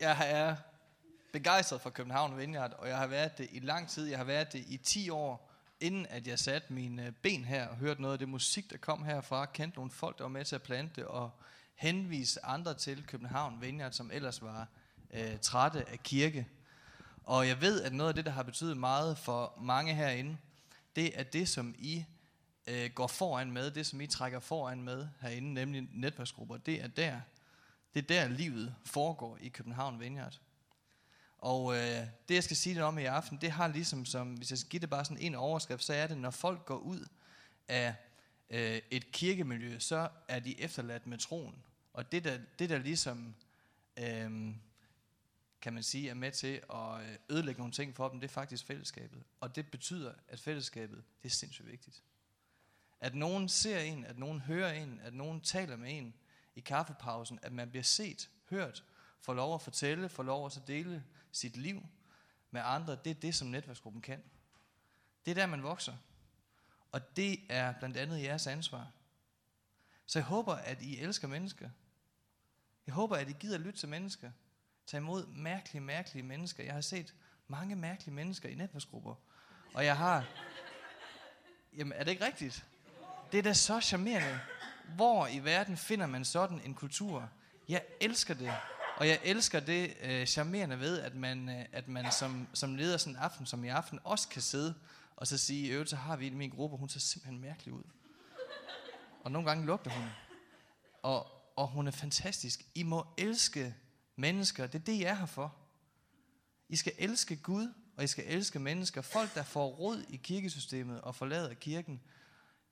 jeg er begejstret for København Vineyard, og jeg har været det i lang tid. Jeg har været det i 10 år, inden at jeg satte mine øh, ben her og hørte noget af det musik, der kom herfra. Kendte nogle folk, der var med til at plante det, og henvise andre til København Vineyard, som ellers var øh, trætte af kirke. Og jeg ved, at noget af det, der har betydet meget for mange herinde, det er det, som I øh, går foran med, det som I trækker foran med herinde, nemlig netværksgrupper. Det er der, det er der livet foregår i København Vineyard. Og øh, det, jeg skal sige det om i aften, det har ligesom som, hvis jeg skal give det bare sådan en overskrift, så er det, når folk går ud af øh, et kirkemiljø, så er de efterladt med troen. Og det der, det der ligesom, øh, kan man sige, er med til at øh, ødelægge nogle ting for dem, det er faktisk fællesskabet. Og det betyder, at fællesskabet, det er sindssygt vigtigt. At nogen ser en, at nogen hører en, at nogen taler med en i kaffepausen, at man bliver set, hørt, får lov at fortælle, får lov at dele sit liv med andre, det er det, som netværksgruppen kan. Det er der, man vokser. Og det er blandt andet jeres ansvar. Så jeg håber, at I elsker mennesker. Jeg håber, at I gider lytte til mennesker. Tag imod mærkelige, mærkelige mennesker. Jeg har set mange mærkelige mennesker i netværksgrupper. Og jeg har... Jamen, er det ikke rigtigt? Det er da så charmerende. Hvor i verden finder man sådan en kultur? Jeg elsker det. Og jeg elsker det øh, charmerende ved, at man, øh, at man som, som leder sådan en aften som i aften, også kan sidde og så sige, i øvrigt så har vi en i min gruppe, hun ser simpelthen mærkelig ud. Og nogle gange lugter hun. Og, og hun er fantastisk. I må elske mennesker. Det er det, I er her for. I skal elske Gud, og I skal elske mennesker. Folk, der får råd i kirkesystemet og forlader kirken,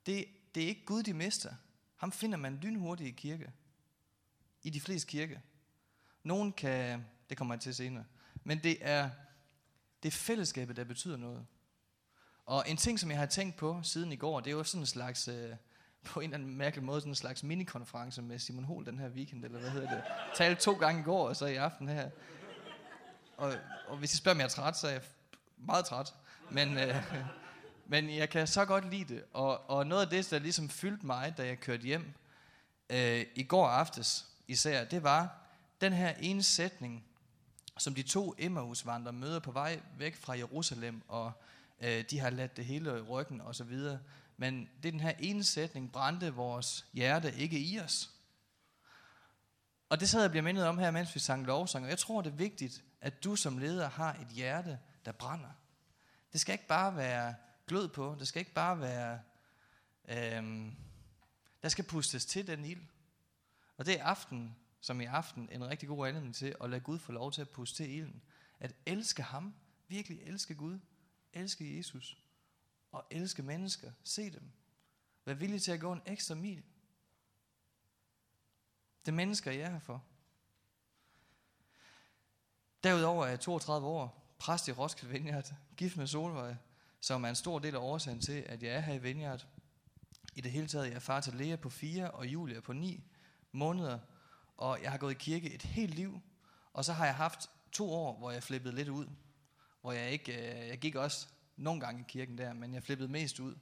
det, det er ikke Gud, de mister. Ham finder man lynhurtigt i kirke. I de fleste kirke. Nogen kan, det kommer jeg til senere, men det er, det er fællesskabet, der betyder noget. Og en ting, som jeg har tænkt på siden i går, det er jo sådan en slags, øh, på en eller anden mærkelig måde, sådan en slags minikonference med Simon Hol den her weekend, eller hvad hedder det. Talte to gange i går, og så i aften her. Og, og hvis I spørger, om jeg er træt, så er jeg meget træt. Men, øh, men jeg kan så godt lide det. Og, og noget af det, der ligesom fyldte mig, da jeg kørte hjem øh, i går aftes især, det var den her ene sætning, som de to Emmaus-vandrere møder på vej væk fra Jerusalem, og øh, de har ladt det hele i ryggen og så videre. Men det er den her ene sætning, brændte vores hjerte ikke i os. Og det sad jeg bliver mindet om her, mens vi sang lovsang. Og jeg tror, det er vigtigt, at du som leder har et hjerte, der brænder. Det skal ikke bare være glød på. Det skal ikke bare være... Øhm, der skal pustes til den ild. Og det er aften, som i aften, en rigtig god anledning til at lade Gud få lov til at puste til ilden. At elske ham. Virkelig elske Gud. Elske Jesus. Og elske mennesker. Se dem. Vær villig til at gå en ekstra mil. Det er mennesker, jeg er her for. Derudover er jeg 32 år, præst i Roskilde Vineyard, gift med Solvej, som er en stor del af årsagen til, at jeg er her i Vineyard. I det hele taget, jeg er far til Lea på 4 og Julia på 9 måneder, og jeg har gået i kirke et helt liv, og så har jeg haft to år, hvor jeg flippede lidt ud, hvor jeg ikke, øh, jeg gik også nogle gange i kirken der, men jeg flippede mest ud.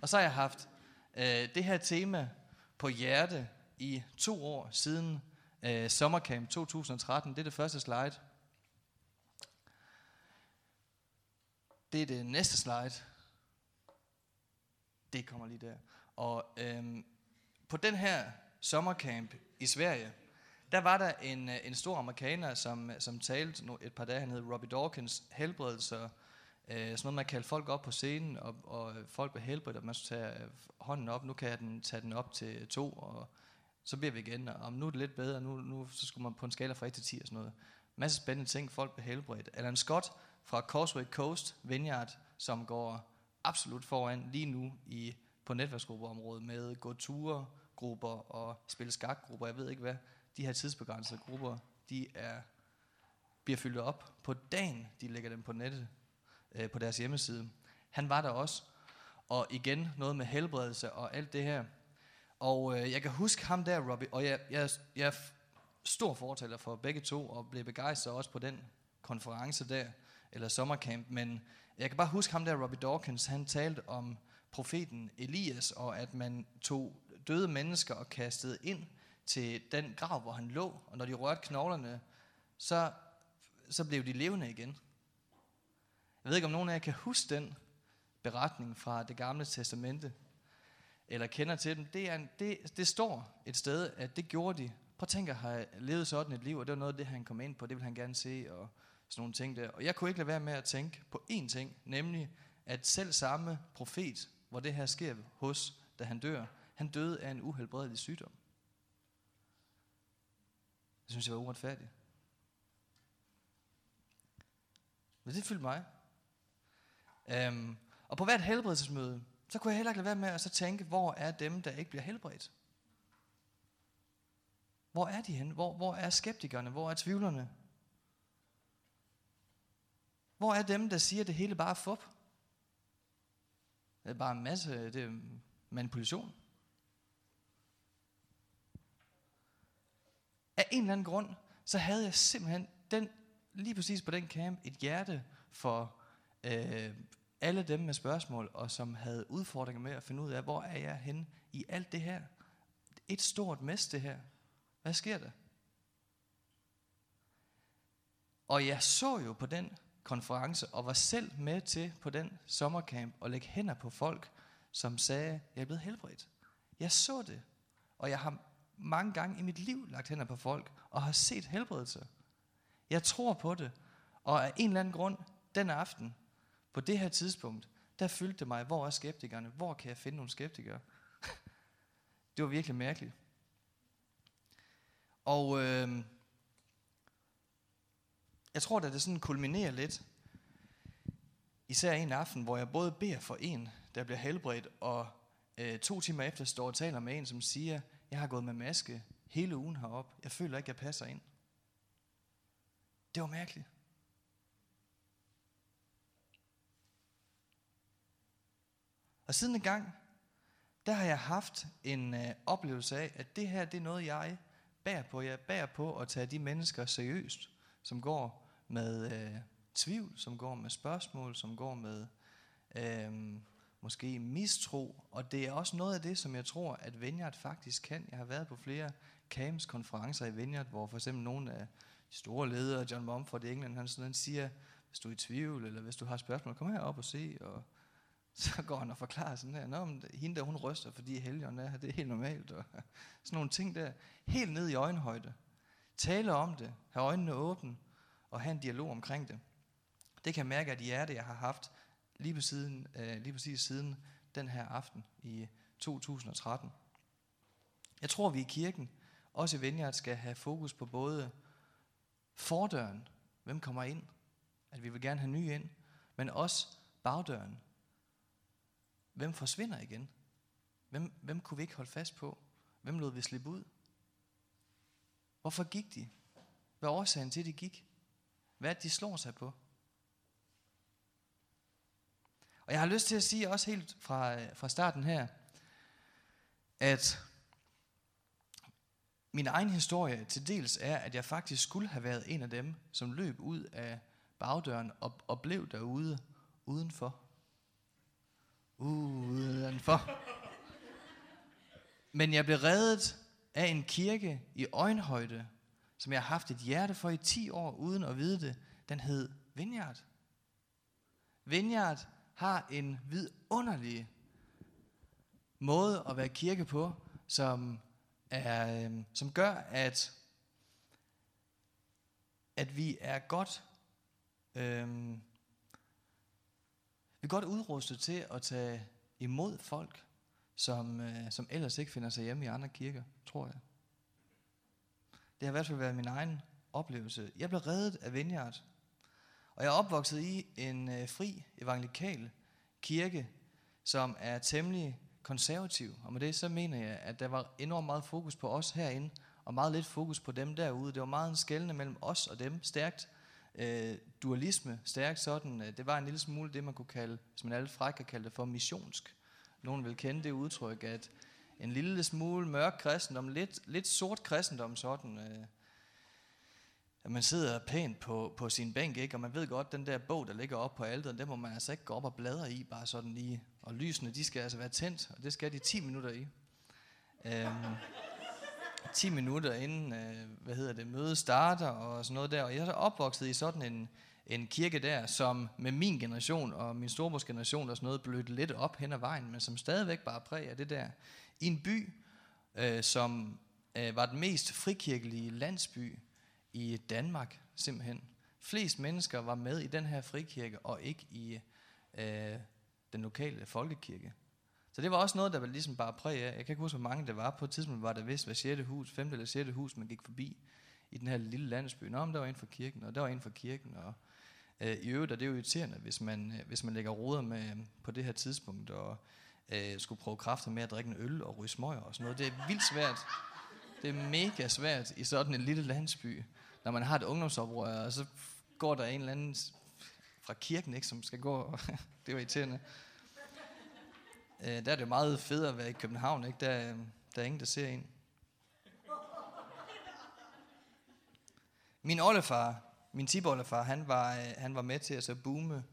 Og så har jeg haft øh, det her tema på hjerte i to år siden øh, sommercamp 2013. Det er det første slide. Det er det næste slide. Det kommer lige der. Og øhm, på den her sommercamp i Sverige, der var der en, øh, en stor amerikaner, som, øh, som talte et par dage, han hed Robbie Dawkins, helbredelse, øh, sådan noget, man kaldte folk op på scenen, og, og folk blev helbredt, og man skulle tage øh, hånden op, nu kan jeg den, tage den op til to, og så bliver vi igen, og nu er det lidt bedre, nu, nu så skulle man på en skala fra 1 til 10 og sådan noget. Masse spændende ting, folk blev helbredt. Alan Scott fra Causeway Coast Vineyard, som går absolut foran lige nu i, på netværksgruppeområdet med gå ture, grupper og spille skakgrupper, jeg ved ikke hvad. De her tidsbegrænsede grupper, de er, bliver fyldt op på dagen, de lægger dem på nettet, øh, på deres hjemmeside. Han var der også, og igen noget med helbredelse og alt det her. Og øh, jeg kan huske ham der, Robbie, og jeg, jeg, jeg er stor fortaler for begge to, og blev begejstret også på den konference der, eller sommercamp, men jeg kan bare huske ham der, Robbie Dawkins, han talte om profeten Elias, og at man tog døde mennesker og kastede ind til den grav, hvor han lå, og når de rørte knoglerne så, så blev de levende igen. Jeg ved ikke, om nogen af jer kan huske den beretning fra det gamle testamente, eller kender til dem. Det, er, det, det står et sted, at det gjorde de. Prøv at tænke at have levet sådan et liv, og det var noget af det, han kom ind på. Det vil han gerne se, og sådan nogle ting der. Og jeg kunne ikke lade være med at tænke på én ting, nemlig at selv samme profet, hvor det her sker hos, da han dør, han døde af en uhelbredelig sygdom. Det synes jeg var uretfærdigt. Men det fyldte mig. Øhm, og på hvert helbredelsesmøde, så kunne jeg heller ikke lade være med at så tænke, hvor er dem, der ikke bliver helbredt? Hvor er de henne? Hvor, hvor er skeptikerne? Hvor er tvivlerne? Hvor er dem, der siger, at det hele bare er fup? Det er bare en masse det er manipulation. Af en eller anden grund, så havde jeg simpelthen den, lige præcis på den camp et hjerte for øh, alle dem med spørgsmål, og som havde udfordringer med at finde ud af, hvor er jeg henne i alt det her. Et stort mest det her. Hvad sker der? Og jeg så jo på den konference, og var selv med til på den sommercamp og lægge hænder på folk, som sagde, jeg er blevet helbredt. Jeg så det, og jeg har mange gange i mit liv lagt hænder på folk, og har set helbredelse. Jeg tror på det, og af en eller anden grund, den aften, på det her tidspunkt, der fyldte det mig, hvor er skeptikerne? Hvor kan jeg finde nogle skeptikere? det var virkelig mærkeligt. Og øh, jeg tror, at det sådan kulminerer lidt, især en aften, hvor jeg både beder for en, der bliver helbredt, og øh, to timer efter står og taler med en, som siger, jeg har gået med maske hele ugen herop. Jeg føler ikke, jeg passer ind. Det var mærkeligt. Og siden en gang, der har jeg haft en øh, oplevelse af, at det her, det er noget, jeg bærer på. Jeg bærer på at tage de mennesker seriøst, som går med øh, tvivl, som går med spørgsmål, som går med øh, måske mistro. Og det er også noget af det, som jeg tror, at Vineyard faktisk kan. Jeg har været på flere CAMS konferencer i Vineyard, hvor for eksempel nogle af de store ledere, John Mumford i England, han, sådan, han siger, hvis du er i tvivl, eller hvis du har spørgsmål, kom herop og se, og så går han og forklarer sådan her, Nå, men hende der, hun ryster, fordi helgen er her, det er helt normalt, og sådan nogle ting der, helt ned i øjenhøjde. Tale om det, have øjnene åbne, og have en dialog omkring det. Det kan jeg mærke, at I er det, jeg har haft lige, på siden, øh, lige præcis siden den her aften i 2013. Jeg tror, vi i kirken, også i Vineyard, skal have fokus på både fordøren, hvem kommer ind, at vi vil gerne have nye ind, men også bagdøren, Hvem forsvinder igen? Hvem, hvem kunne vi ikke holde fast på? Hvem lod vi slippe ud? Hvorfor gik de? Hvad er årsagen til, at de gik? Hvad de slår sig på? Og jeg har lyst til at sige også helt fra, fra starten her, at min egen historie til dels er, at jeg faktisk skulle have været en af dem, som løb ud af bagdøren og, og blev derude udenfor udenfor. Men jeg blev reddet af en kirke i øjenhøjde, som jeg har haft et hjerte for i 10 år, uden at vide det. Den hed Vineyard. Vineyard har en vidunderlig måde at være kirke på, som, er, øh, som gør, at, at vi er godt øhm, vi er godt udrustet til at tage imod folk, som, øh, som ellers ikke finder sig hjemme i andre kirker, tror jeg. Det har i hvert fald været min egen oplevelse. Jeg blev reddet af Vineyard, og jeg er opvokset i en øh, fri evangelikal kirke, som er temmelig konservativ. Og med det så mener jeg, at der var enormt meget fokus på os herinde, og meget lidt fokus på dem derude. Det var meget en skældende mellem os og dem, stærkt øh, dualisme stærkt sådan. Øh, det var en lille smule det, man kunne kalde, hvis man alle fræk kan kalde det for missionsk. Nogen vil kende det udtryk, at en lille smule mørk kristendom, lidt, lidt sort kristendom sådan, øh, at man sidder pænt på, på sin bænk, ikke? og man ved godt, den der bog, der ligger op på alderen, den må man altså ikke gå op og bladre i, bare sådan lige. Og lysene, de skal altså være tændt, og det skal de 10 minutter i. Øhm, 10 minutter inden, øh, hvad hedder det, mødet starter og sådan noget der. Og jeg er så opvokset i sådan en, en kirke der, som med min generation og min storebrors generation og sådan noget, blødte lidt op hen ad vejen, men som stadigvæk bare præger det der. I en by, øh, som øh, var den mest frikirkelige landsby i Danmark, simpelthen. Flest mennesker var med i den her frikirke, og ikke i øh, den lokale folkekirke. Så det var også noget, der var ligesom bare præg af. Jeg kan ikke huske, hvor mange det var. På et tidspunkt var der vist hver 6. hus, 5. eller 6. hus, man gik forbi i den her lille landsby. Nå, men der var en for kirken, og der var en for kirken. Og, øh, I øvrigt er det jo irriterende, hvis man, øh, hvis man lægger roder med øh, på det her tidspunkt, og øh, skulle prøve kræfter med at drikke en øl og ryge smøger og sådan noget. Det er vildt svært. Det er mega svært i sådan en lille landsby, når man har et ungdomsoprør, og så går der en eller anden fra kirken, ikke, som skal gå. det var irriterende. Øh, der er det jo meget federe at være i København, ikke? Der, øh, der er ingen, der ser en. Min oldefar, min tiboldefar, han var, øh, han var med til at så boome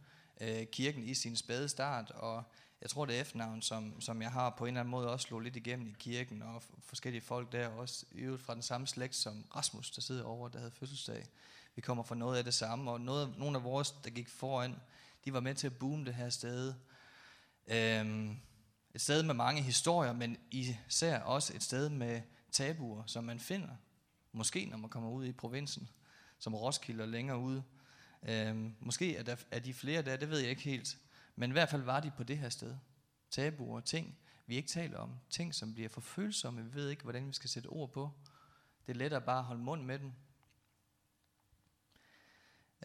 øh, kirken i sin spæde start, og jeg tror det efternavn, som, som jeg har på en eller anden måde også slog lidt igennem i kirken, og forskellige folk der også, i øvrigt fra den samme slægt som Rasmus, der sidder over, der havde fødselsdag. Vi kommer fra noget af det samme, og noget, nogle af vores, der gik foran, de var med til at boome det her sted. Øhm, et sted med mange historier, men især også et sted med tabuer, som man finder, måske når man kommer ud i provinsen, som Roskilde og længere ude. Øhm, måske er, der, er de flere der, det ved jeg ikke helt. Men i hvert fald var de på det her sted. Tabuer, ting, vi ikke taler om. Ting, som bliver for følsomme. Vi ved ikke, hvordan vi skal sætte ord på. Det er lettere bare at holde mund med dem.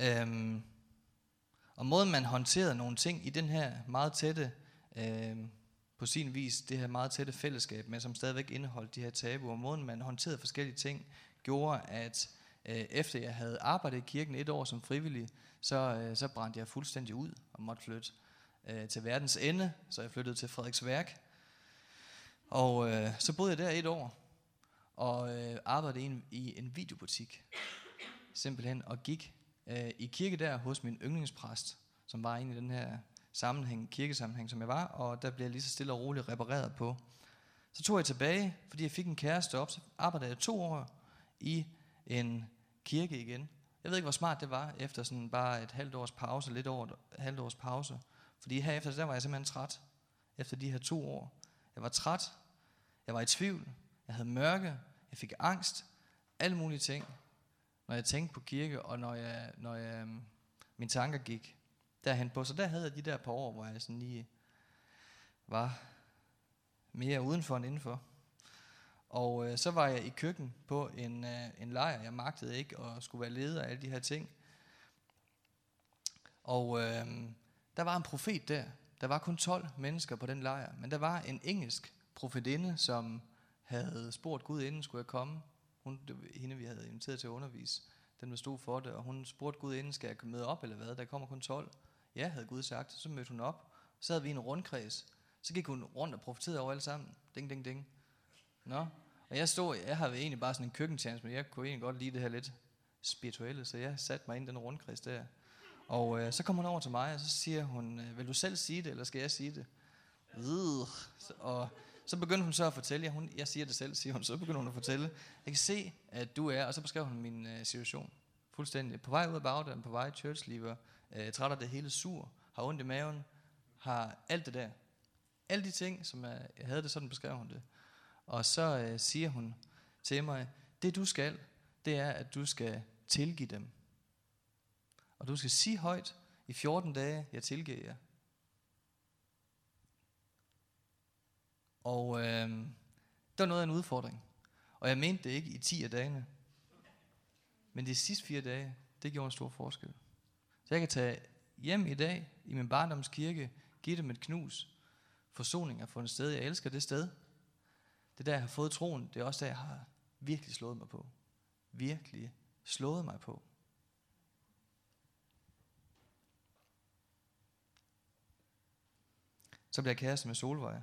Øhm, og måden man håndterede nogle ting i den her meget tætte, øhm, på sin vis, det her meget tætte fællesskab, men som stadigvæk indeholdt de her tabuer, måden man håndterede forskellige ting, gjorde, at øh, efter jeg havde arbejdet i kirken et år som frivillig, så, øh, så brændte jeg fuldstændig ud og måtte flytte øh, til verdens ende, så jeg flyttede til Frederiksværk. Og øh, så boede jeg der et år, og øh, arbejdede i en, i en videobutik, simpelthen, og gik øh, i kirke der hos min yndlingspræst, som var inde i den her sammenhæng, kirkesammenhæng, som jeg var, og der blev jeg lige så stille og roligt repareret på. Så tog jeg tilbage, fordi jeg fik en kæreste op, så arbejdede jeg to år i en kirke igen. Jeg ved ikke, hvor smart det var, efter sådan bare et halvt års pause, lidt over et halvt års pause. Fordi herefter, der var jeg simpelthen træt. Efter de her to år. Jeg var træt. Jeg var i tvivl. Jeg havde mørke. Jeg fik angst. Alle mulige ting. Når jeg tænkte på kirke, og når jeg, når jeg, øhm, mine tanker gik derhen på. Så der havde jeg de der par år, hvor jeg sådan lige var mere udenfor end indenfor. Og øh, så var jeg i køkken på en, øh, en lejr. Jeg magtede ikke og skulle være leder af alle de her ting. Og øh, der var en profet der. Der var kun 12 mennesker på den lejr, men der var en engelsk profetinde, som havde spurgt Gud, inden skulle jeg komme. Hun, det var hende, vi havde inviteret til at undervise. Den stod for det, og hun spurgte Gud, inden skal jeg møde op eller hvad? Der kommer kun 12. Ja, havde Gud sagt. Så mødte hun op. Så havde vi en rundkreds. Så gik hun rundt og profeterede over alle sammen. Ding, ding, ding. Nå. Og jeg stod, jeg havde egentlig bare sådan en køkkentjans, men jeg kunne egentlig godt lide det her lidt spirituelle, så jeg satte mig ind i den rundkreds der. Og øh, så kommer hun over til mig, og så siger hun, øh, vil du selv sige det, eller skal jeg sige det? Øh. Og så begyndte hun så at fortælle, ja, hun, jeg siger det selv, siger hun, så begynder hun at fortælle, jeg kan se, at du er, og så beskrev hun min øh, situation fuldstændig. På vej ud af bagdøren, på vej i churchlever, øh, træt af det hele sur, har ondt i maven, har alt det der. Alle de ting, som jeg, jeg havde det, sådan beskrev hun det. Og så øh, siger hun til mig, det du skal, det er, at du skal tilgive dem. Og du skal sige højt i 14 dage, jeg tilgiver jer. Og øh, det var noget af en udfordring. Og jeg mente det ikke i 10 af dagene. Men de sidste fire dage, det gjorde en stor forskel. Så jeg kan tage hjem i dag, i min barndomskirke, give dem et knus. Forsoning er fundet sted. Jeg elsker det sted. Det der, jeg har fået troen, det er også der, jeg har virkelig slået mig på. Virkelig slået mig på. Så blev jeg kæreste med Solvej.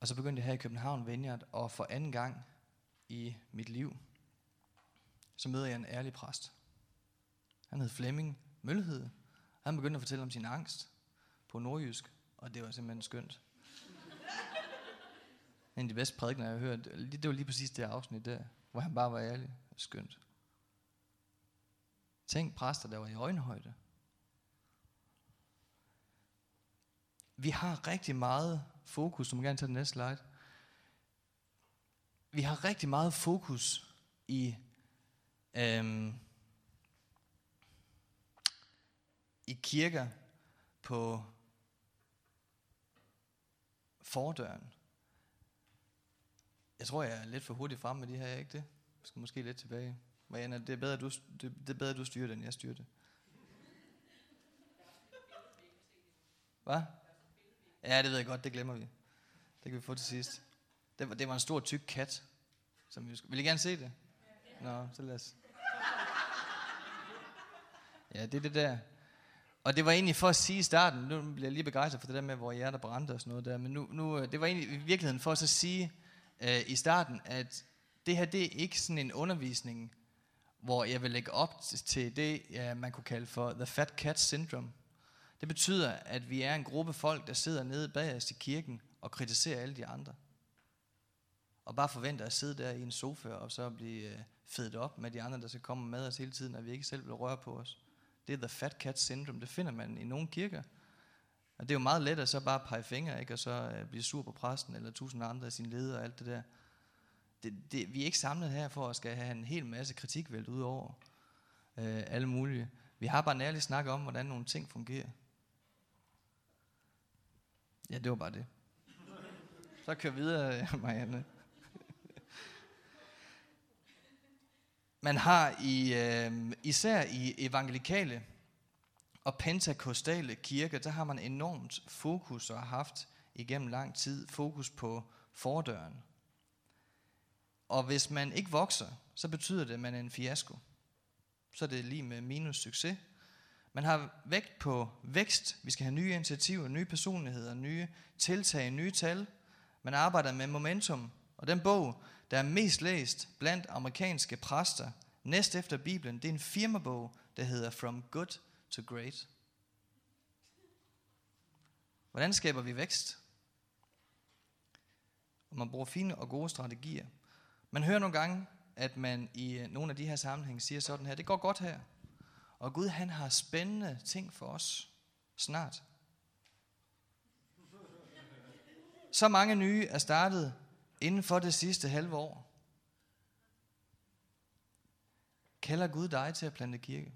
Og så begyndte jeg her i København Vineyard, og for anden gang i mit liv, så møder jeg en ærlig præst. Han hed Flemming Mølhed. Han begyndte at fortælle om sin angst på nordjysk, og det var simpelthen skønt. En af de bedste prædikner, jeg har hørt, det var lige præcis det afsnit der, hvor han bare var ærlig. Skønt. Tænk præster, der var i øjenhøjde. Vi har rigtig meget fokus, du må gerne tage den næste slide. Vi har rigtig meget fokus i, øhm, i kirker på fordøren. Jeg tror, jeg er lidt for hurtigt frem med de her, ikke det? Jeg skal måske lidt tilbage. Marianne, det er bedre, du, det, det er bedre, du styrer det, end jeg styrer det. Hvad? Ja, det ved jeg godt, det glemmer vi. Det kan vi få til sidst. Det var, det var en stor tyk kat. Som vi Vil I gerne se det? Nå, så lad os. Ja, det er det der. Og det var egentlig for at sige i starten, nu bliver jeg lige begejstret for det der med, hvor hjerter brændte og sådan noget der, men nu, nu øh, det var egentlig i virkeligheden for at så sige øh, i starten, at det her, det er ikke sådan en undervisning, hvor jeg vil lægge op til det, ja, man kunne kalde for the fat cat syndrome. Det betyder, at vi er en gruppe folk, der sidder nede bag os i kirken og kritiserer alle de andre. Og bare forventer at sidde der i en sofa og så blive øh, fedt op med de andre, der skal komme med os hele tiden, og vi ikke selv vil røre på os. Det er the fat cat syndrome. Det finder man i nogle kirker. Og det er jo meget let at så bare pege fingre, ikke? og så øh, blive sur på præsten, eller tusind andre af sine ledere og alt det der. Det, det, vi er ikke samlet her for at skal have en hel masse kritik vælt ud over øh, alle mulige. Vi har bare nærlig snak om, hvordan nogle ting fungerer. Ja, det var bare det. Så kør videre, Marianne. Man har i, øh, især i evangelikale og pentakostale kirker, der har man enormt fokus og har haft igennem lang tid fokus på fordøren. Og hvis man ikke vokser, så betyder det, at man er en fiasko. Så er det lige med minus succes. Man har vægt på vækst. Vi skal have nye initiativer, nye personligheder, nye tiltag, nye tal. Man arbejder med momentum. Og den bog, der er mest læst blandt amerikanske præster, næst efter Bibelen, det er en firmabog, der hedder From Good to Great. Hvordan skaber vi vækst? Og man bruger fine og gode strategier. Man hører nogle gange, at man i øh, nogle af de her sammenhænge siger sådan her, det går godt her. Og Gud han har spændende ting for os snart. Så mange nye er startet inden for det sidste halve år. Kalder Gud dig til at plante kirke?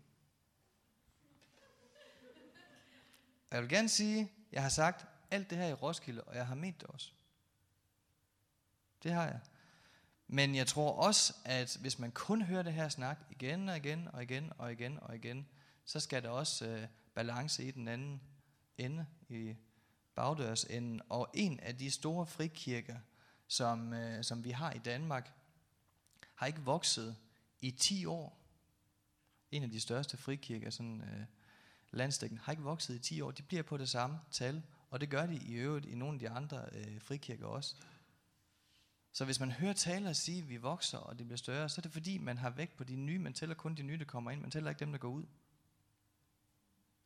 Jeg vil gerne sige, jeg har sagt alt det her i Roskilde, og jeg har ment det også. Det har jeg. Men jeg tror også, at hvis man kun hører det her snak igen og igen og igen og igen og igen, så skal der også øh, balance i den anden ende, i bagdørsenden. Og en af de store frikirker, som, øh, som vi har i Danmark, har ikke vokset i 10 år. En af de største frikirker, sådan øh, landstækken, har ikke vokset i 10 år. De bliver på det samme tal, og det gør de i øvrigt i nogle af de andre øh, frikirker også. Så hvis man hører talere sige, at vi vokser, og det bliver større, så er det fordi, man har vægt på de nye. Man tæller kun de nye, der kommer ind. Man tæller ikke dem, der går ud.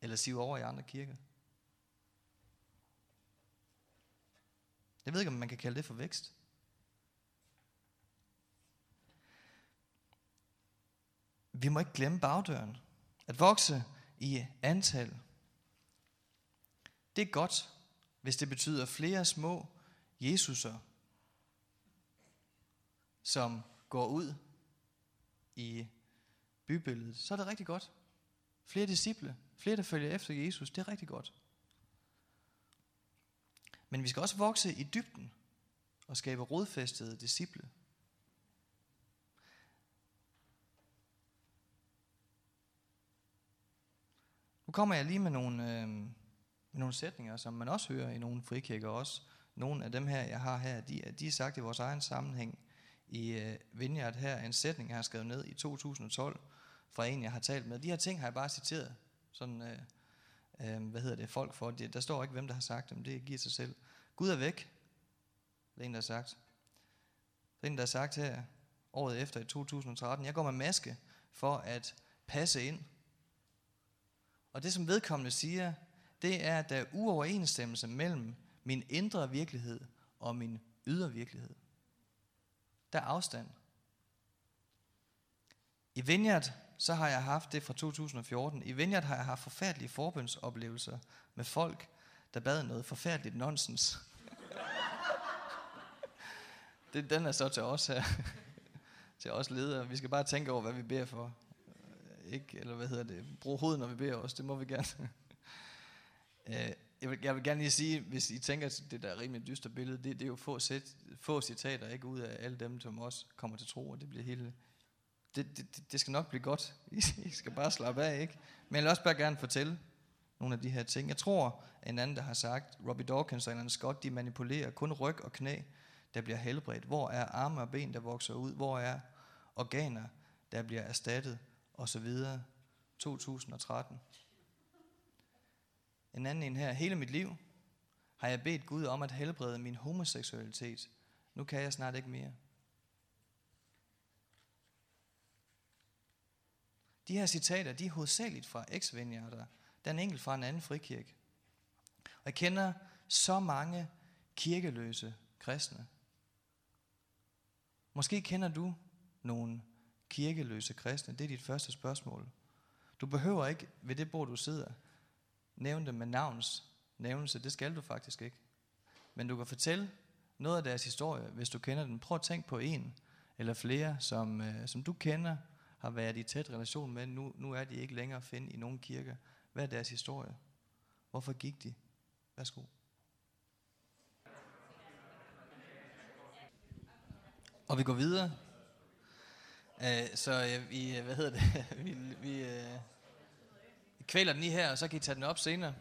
Eller siver over i andre kirker. Jeg ved ikke, om man kan kalde det for vækst. Vi må ikke glemme bagdøren. At vokse i antal. Det er godt, hvis det betyder flere små Jesuser som går ud i bybilledet, så er det rigtig godt. Flere disciple, flere der følger efter Jesus, det er rigtig godt. Men vi skal også vokse i dybden og skabe rodfæstede disciple. Nu kommer jeg lige med nogle, øh, med nogle sætninger, som man også hører i nogle frikirker også. Nogle af dem her, jeg har her, de, de er sagt i vores egen sammenhæng i øh, Vineyard her, en sætning, jeg har skrevet ned i 2012, fra en, jeg har talt med. De her ting har jeg bare citeret, sådan, øh, øh, hvad hedder det, folk for. Det, Der står ikke, hvem der har sagt dem, det giver sig selv. Gud er væk, det er en, der har sagt. Det er en, der har sagt her, året efter i 2013, jeg går med maske for at passe ind. Og det, som vedkommende siger, det er, at der er uoverensstemmelse mellem min indre virkelighed og min ydre virkelighed. Der er afstand. I Vineyard, så har jeg haft det fra 2014. I Vineyard har jeg haft forfærdelige forbundsoplevelser med folk, der bad noget forfærdeligt nonsens. det, den er så til os her. til os ledere. Vi skal bare tænke over, hvad vi beder for. Øh, ikke, eller hvad hedder det, brug hovedet, når vi beder os. Det må vi gerne. Øh, jeg, vil, jeg vil gerne lige sige, hvis I tænker, at det der rimelig dystre billede, det, det er jo få, sæt, få citater, ikke ud af alle dem, som også kommer til tro, og det bliver hele... Det, det, det skal nok blive godt. I skal bare slappe af, ikke? Men jeg vil også bare gerne fortælle nogle af de her ting. Jeg tror, en anden, der har sagt, Robbie Dawkins og en Scott, de manipulerer kun ryg og knæ, der bliver helbredt. Hvor er arme og ben, der vokser ud? Hvor er organer, der bliver erstattet? Og så videre. 2013. En anden en her. Hele mit liv har jeg bedt Gud om at helbrede min homoseksualitet. Nu kan jeg snart ikke mere. De her citater, de er hovedsageligt fra eks der er en enkelt fra en anden frikirke. Og jeg kender så mange kirkeløse kristne. Måske kender du nogle kirkeløse kristne. Det er dit første spørgsmål. Du behøver ikke ved det bord, du sidder, nævne dem med navns nævnelse. Det skal du faktisk ikke. Men du kan fortælle noget af deres historie, hvis du kender den. Prøv at tænke på en eller flere, som, øh, som du kender, har været i tæt relation med. Nu, nu er de ikke længere at finde i nogen kirker. Hvad er deres historie? Hvorfor gik de? Værsgo. Og vi går videre. Uh, så øh, vi, øh, hvad hedder det? vi, vi, øh, kvæler den lige her, og så kan I tage den op senere.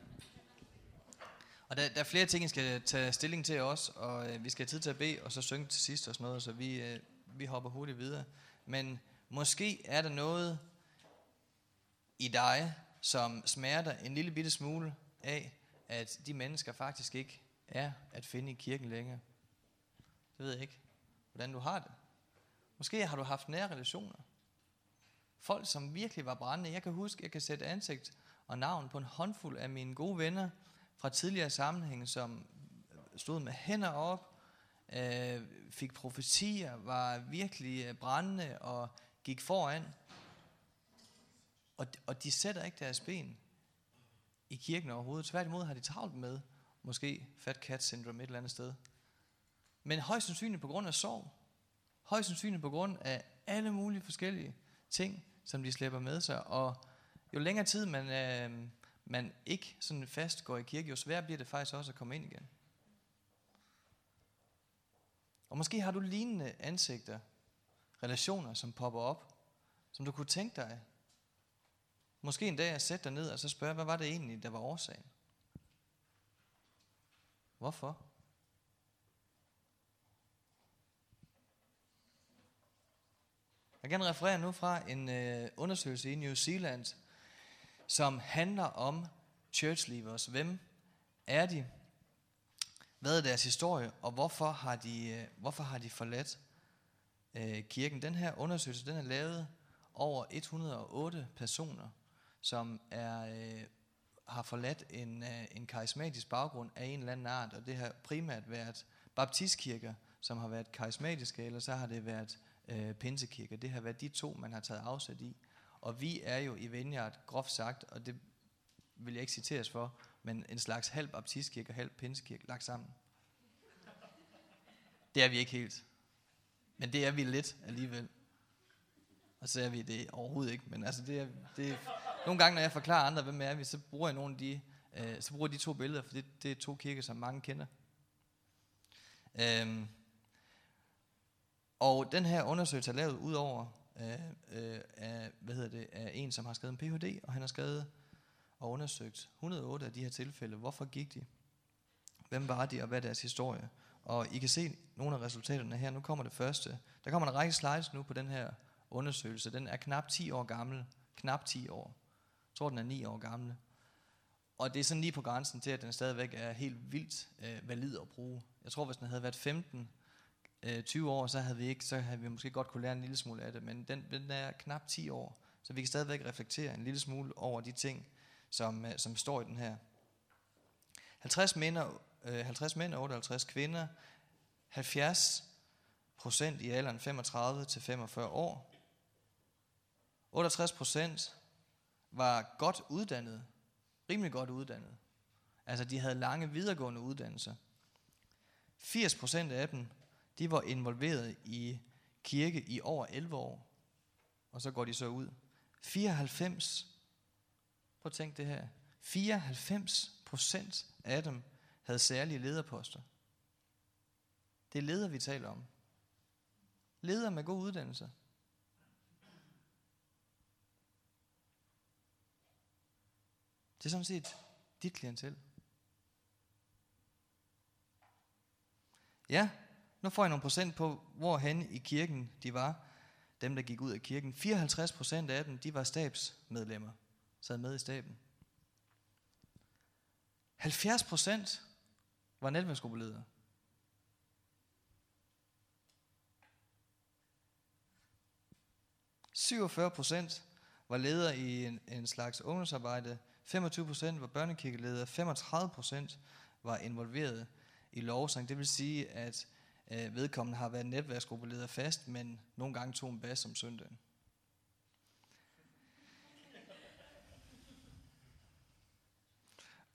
Og der, der er flere ting, I skal tage stilling til også, og øh, vi skal have tid til at bede, og så synge til sidst og sådan noget, så vi, øh, vi hopper hurtigt videre. Men måske er der noget i dig, som smerter en lille bitte smule af, at de mennesker faktisk ikke er at finde i kirken længere. Det ved jeg ikke, hvordan du har det. Måske har du haft nære relationer. Folk, som virkelig var brændende. Jeg kan huske, jeg kan sætte ansigt og navn på en håndfuld af mine gode venner fra tidligere sammenhænge, som stod med hænder op, øh, fik profetier, var virkelig øh, brændende og gik foran. Og, og de sætter ikke deres ben i kirken overhovedet. Tværtimod har de travlt med måske fat cat syndrome et eller andet sted. Men højst sandsynligt på grund af sorg. Højst sandsynligt på grund af alle mulige forskellige ting, som de slæber med sig. Og jo længere tid man, øh, man ikke sådan fast går i kirke, jo sværere bliver det faktisk også at komme ind igen. Og måske har du lignende ansigter, relationer, som popper op, som du kunne tænke dig. Måske en dag at sætte dig ned og så spørge, hvad var det egentlig, der var årsagen? Hvorfor? Jeg kan referere nu fra en øh, undersøgelse i New Zealand, som handler om church leavers. Hvem er de? Hvad er deres historie, og hvorfor har de, øh, hvorfor har de forladt øh, kirken? Den her undersøgelse den er lavet over 108 personer, som er, øh, har forladt en, øh, en karismatisk baggrund af en eller anden art, og det har primært været baptistkirker, som har været karismatiske, eller så har det været øh, pinsekirker. Det har været de to, man har taget afsæt i. Og vi er jo i Vineyard, groft sagt, og det vil jeg ikke citeres for, men en slags halv baptistkirke og halv pinsekirke lagt sammen. Det er vi ikke helt. Men det er vi lidt alligevel. Og så er vi det overhovedet ikke. Men altså det er, det er, nogle gange, når jeg forklarer andre, hvem er vi, så bruger jeg nogle af de, øh, så bruger de to billeder, for det, det er to kirker, som mange kender. Øhm, og den her undersøgelse er lavet ud over af, øh, af, hvad hedder det, af en, som har skrevet en Ph.D., og han har skrevet og undersøgt 108 af de her tilfælde. Hvorfor gik de? Hvem var de, og hvad er deres historie? Og I kan se nogle af resultaterne her. Nu kommer det første. Der kommer en række slides nu på den her undersøgelse. Den er knap 10 år gammel. Knap 10 år. Jeg tror, den er 9 år gammel. Og det er sådan lige på grænsen til, at den stadigvæk er helt vildt øh, valid at bruge. Jeg tror, hvis den havde været 15, øh, 20 år, så havde vi ikke, så havde vi måske godt kunne lære en lille smule af det, men den, den er knap 10 år, så vi kan stadigvæk reflektere en lille smule over de ting, som, øh, som står i den her. 50 mænd, øh, 50 mænd og øh, 58 kvinder, 70 procent i alderen 35 til 45 år. 68 procent var godt uddannet, rimelig godt uddannet. Altså de havde lange videregående uddannelser. 80 procent af dem, de var involveret i kirke i over 11 år. Og så går de så ud. 94, prøv at tænke det her, 94 procent af dem havde særlige lederposter. Det er ledere, vi taler om. Ledere med god uddannelse. Det er sådan set dit klientel. Ja, nu får jeg nogle procent på, hvorhen i kirken de var, dem der gik ud af kirken. 54 procent af dem, de var stabsmedlemmer, sad med i staben. 70 procent var netværksgruppeledere. ...47 procent var leder i en, en slags ungdomsarbejde, 25% var børnekirkeleder, 35% var involveret i lovsang. Det vil sige, at øh, vedkommende har været netværksgruppeleder fast, men nogle gange tog en bas om søndagen.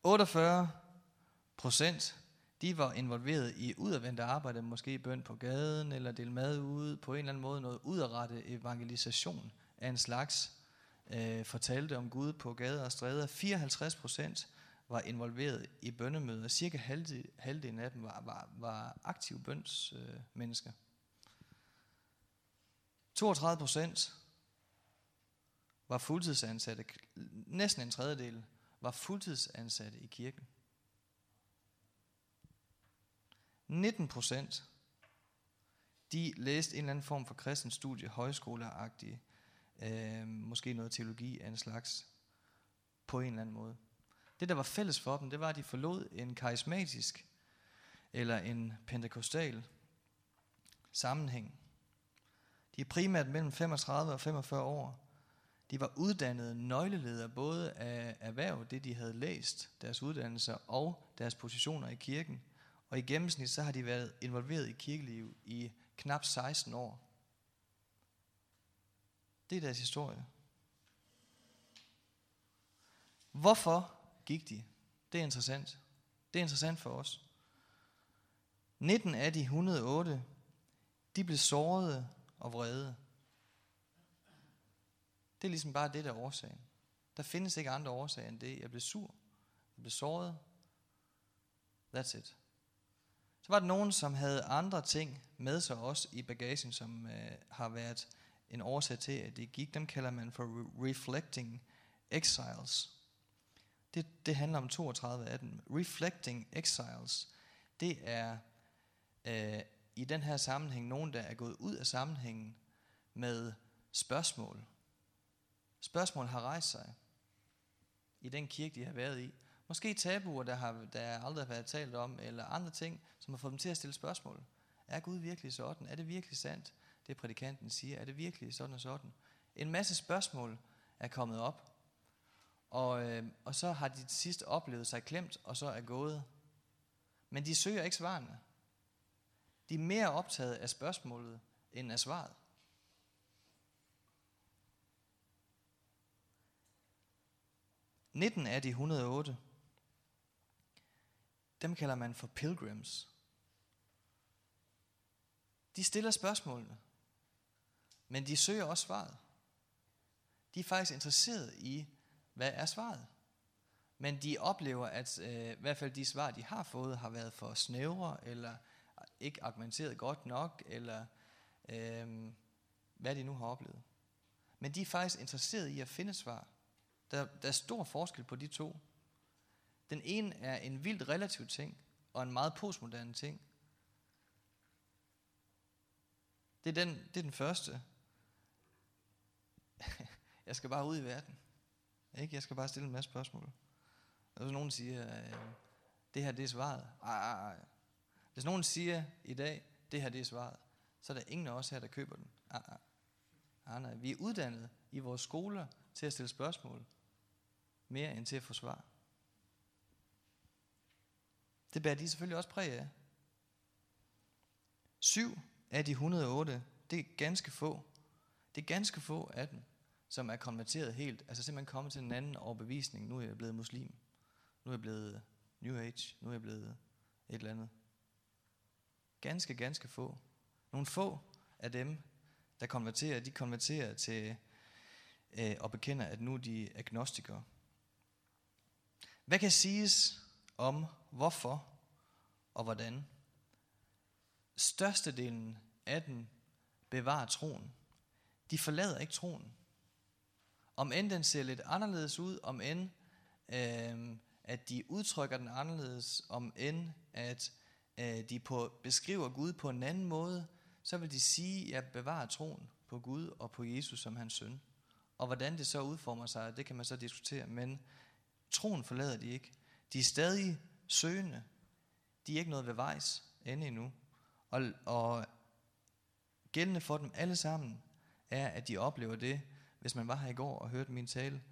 ...48 procent, de var involveret i udadvendte arbejde, måske bøn på gaden, eller del mad ude, på en eller anden måde noget udadrettet evangelisation af en slags, øh, fortalte om Gud på gader og stræder. 54 procent var involveret i bønnemøder. Cirka halvdelen, halvdelen af dem var, var, var aktive bønsmennesker. Øh, mennesker. 32 procent var fuldtidsansatte. Næsten en tredjedel var fuldtidsansatte i kirken. 19 procent, de læste en eller anden form for kristen studie, højskoleagtige, øh, måske noget teologi af en slags, på en eller anden måde. Det, der var fælles for dem, det var, at de forlod en karismatisk eller en pentekostal sammenhæng. De er primært mellem 35 og 45 år. De var uddannede nøgleledere både af erhverv, det de havde læst, deres uddannelser og deres positioner i kirken. Og i gennemsnit så har de været involveret i kirkeliv i knap 16 år. Det er deres historie. Hvorfor gik de? Det er interessant. Det er interessant for os. 19 af de 108, de blev sårede og vrede. Det er ligesom bare det, der er årsagen. Der findes ikke andre årsager end det. Jeg blev sur. Jeg blev såret. That's it. Så var der nogen, som havde andre ting med sig også i bagagen, som øh, har været en årsag til, at det gik. Dem kalder man for reflecting exiles. Det, det handler om 32 af dem. Reflecting exiles, det er øh, i den her sammenhæng nogen, der er gået ud af sammenhængen med spørgsmål. Spørgsmål har rejst sig i den kirke, de har været i. Måske tabuer, der, har, der aldrig har været talt om, eller andre ting, som har fået dem til at stille spørgsmål. Er Gud virkelig sådan? Er det virkelig sandt, det prædikanten siger? Er det virkelig sådan og sådan? En masse spørgsmål er kommet op, og, øh, og så har de til sidst oplevet sig klemt, og så er gået. Men de søger ikke svarene. De er mere optaget af spørgsmålet, end af svaret. Nitten af de 108, dem kalder man for pilgrims. De stiller spørgsmålene, men de søger også svaret. De er faktisk interesseret i hvad er svaret? Men de oplever, at øh, i hvert fald de svar, de har fået, har været for snævre, eller ikke argumenteret godt nok, eller øh, hvad de nu har oplevet. Men de er faktisk interesseret i at finde svar. Der, der er stor forskel på de to. Den ene er en vildt relativ ting, og en meget postmoderne ting. Det er den, det er den første. Jeg skal bare ud i verden. Ikke? Jeg skal bare stille en masse spørgsmål. Og hvis nogen siger, øh, det her det er svaret. Ej, ej, ej. Hvis nogen siger i dag, det her det er svaret, så er der ingen af os her, der køber den. Ej, ej. Ej, nej. Vi er uddannet i vores skoler til at stille spørgsmål, mere end til at få svar. Det bærer de selvfølgelig også præg af. Syv af de 108, det er ganske få. Det er ganske få af dem, som er konverteret helt. Altså simpelthen kommet til en anden overbevisning. Nu er jeg blevet muslim. Nu er jeg blevet New Age. Nu er jeg blevet et eller andet. Ganske, ganske få. Nogle få af dem, der konverterer, de konverterer til øh, og bekender, at nu er de agnostikere. Hvad kan siges om hvorfor og hvordan? Størstedelen af den bevarer troen. De forlader ikke troen. Om end den ser lidt anderledes ud, om end øh, at de udtrykker den anderledes, om end at øh, de på, beskriver Gud på en anden måde, så vil de sige, at jeg bevarer troen på Gud og på Jesus som hans søn. Og hvordan det så udformer sig, det kan man så diskutere, men troen forlader de ikke. De er stadig søgende. De er ikke noget ved vejs end endnu. Og, og gældende for dem alle sammen er, at de oplever det, hvis man var her i går og hørte min tale,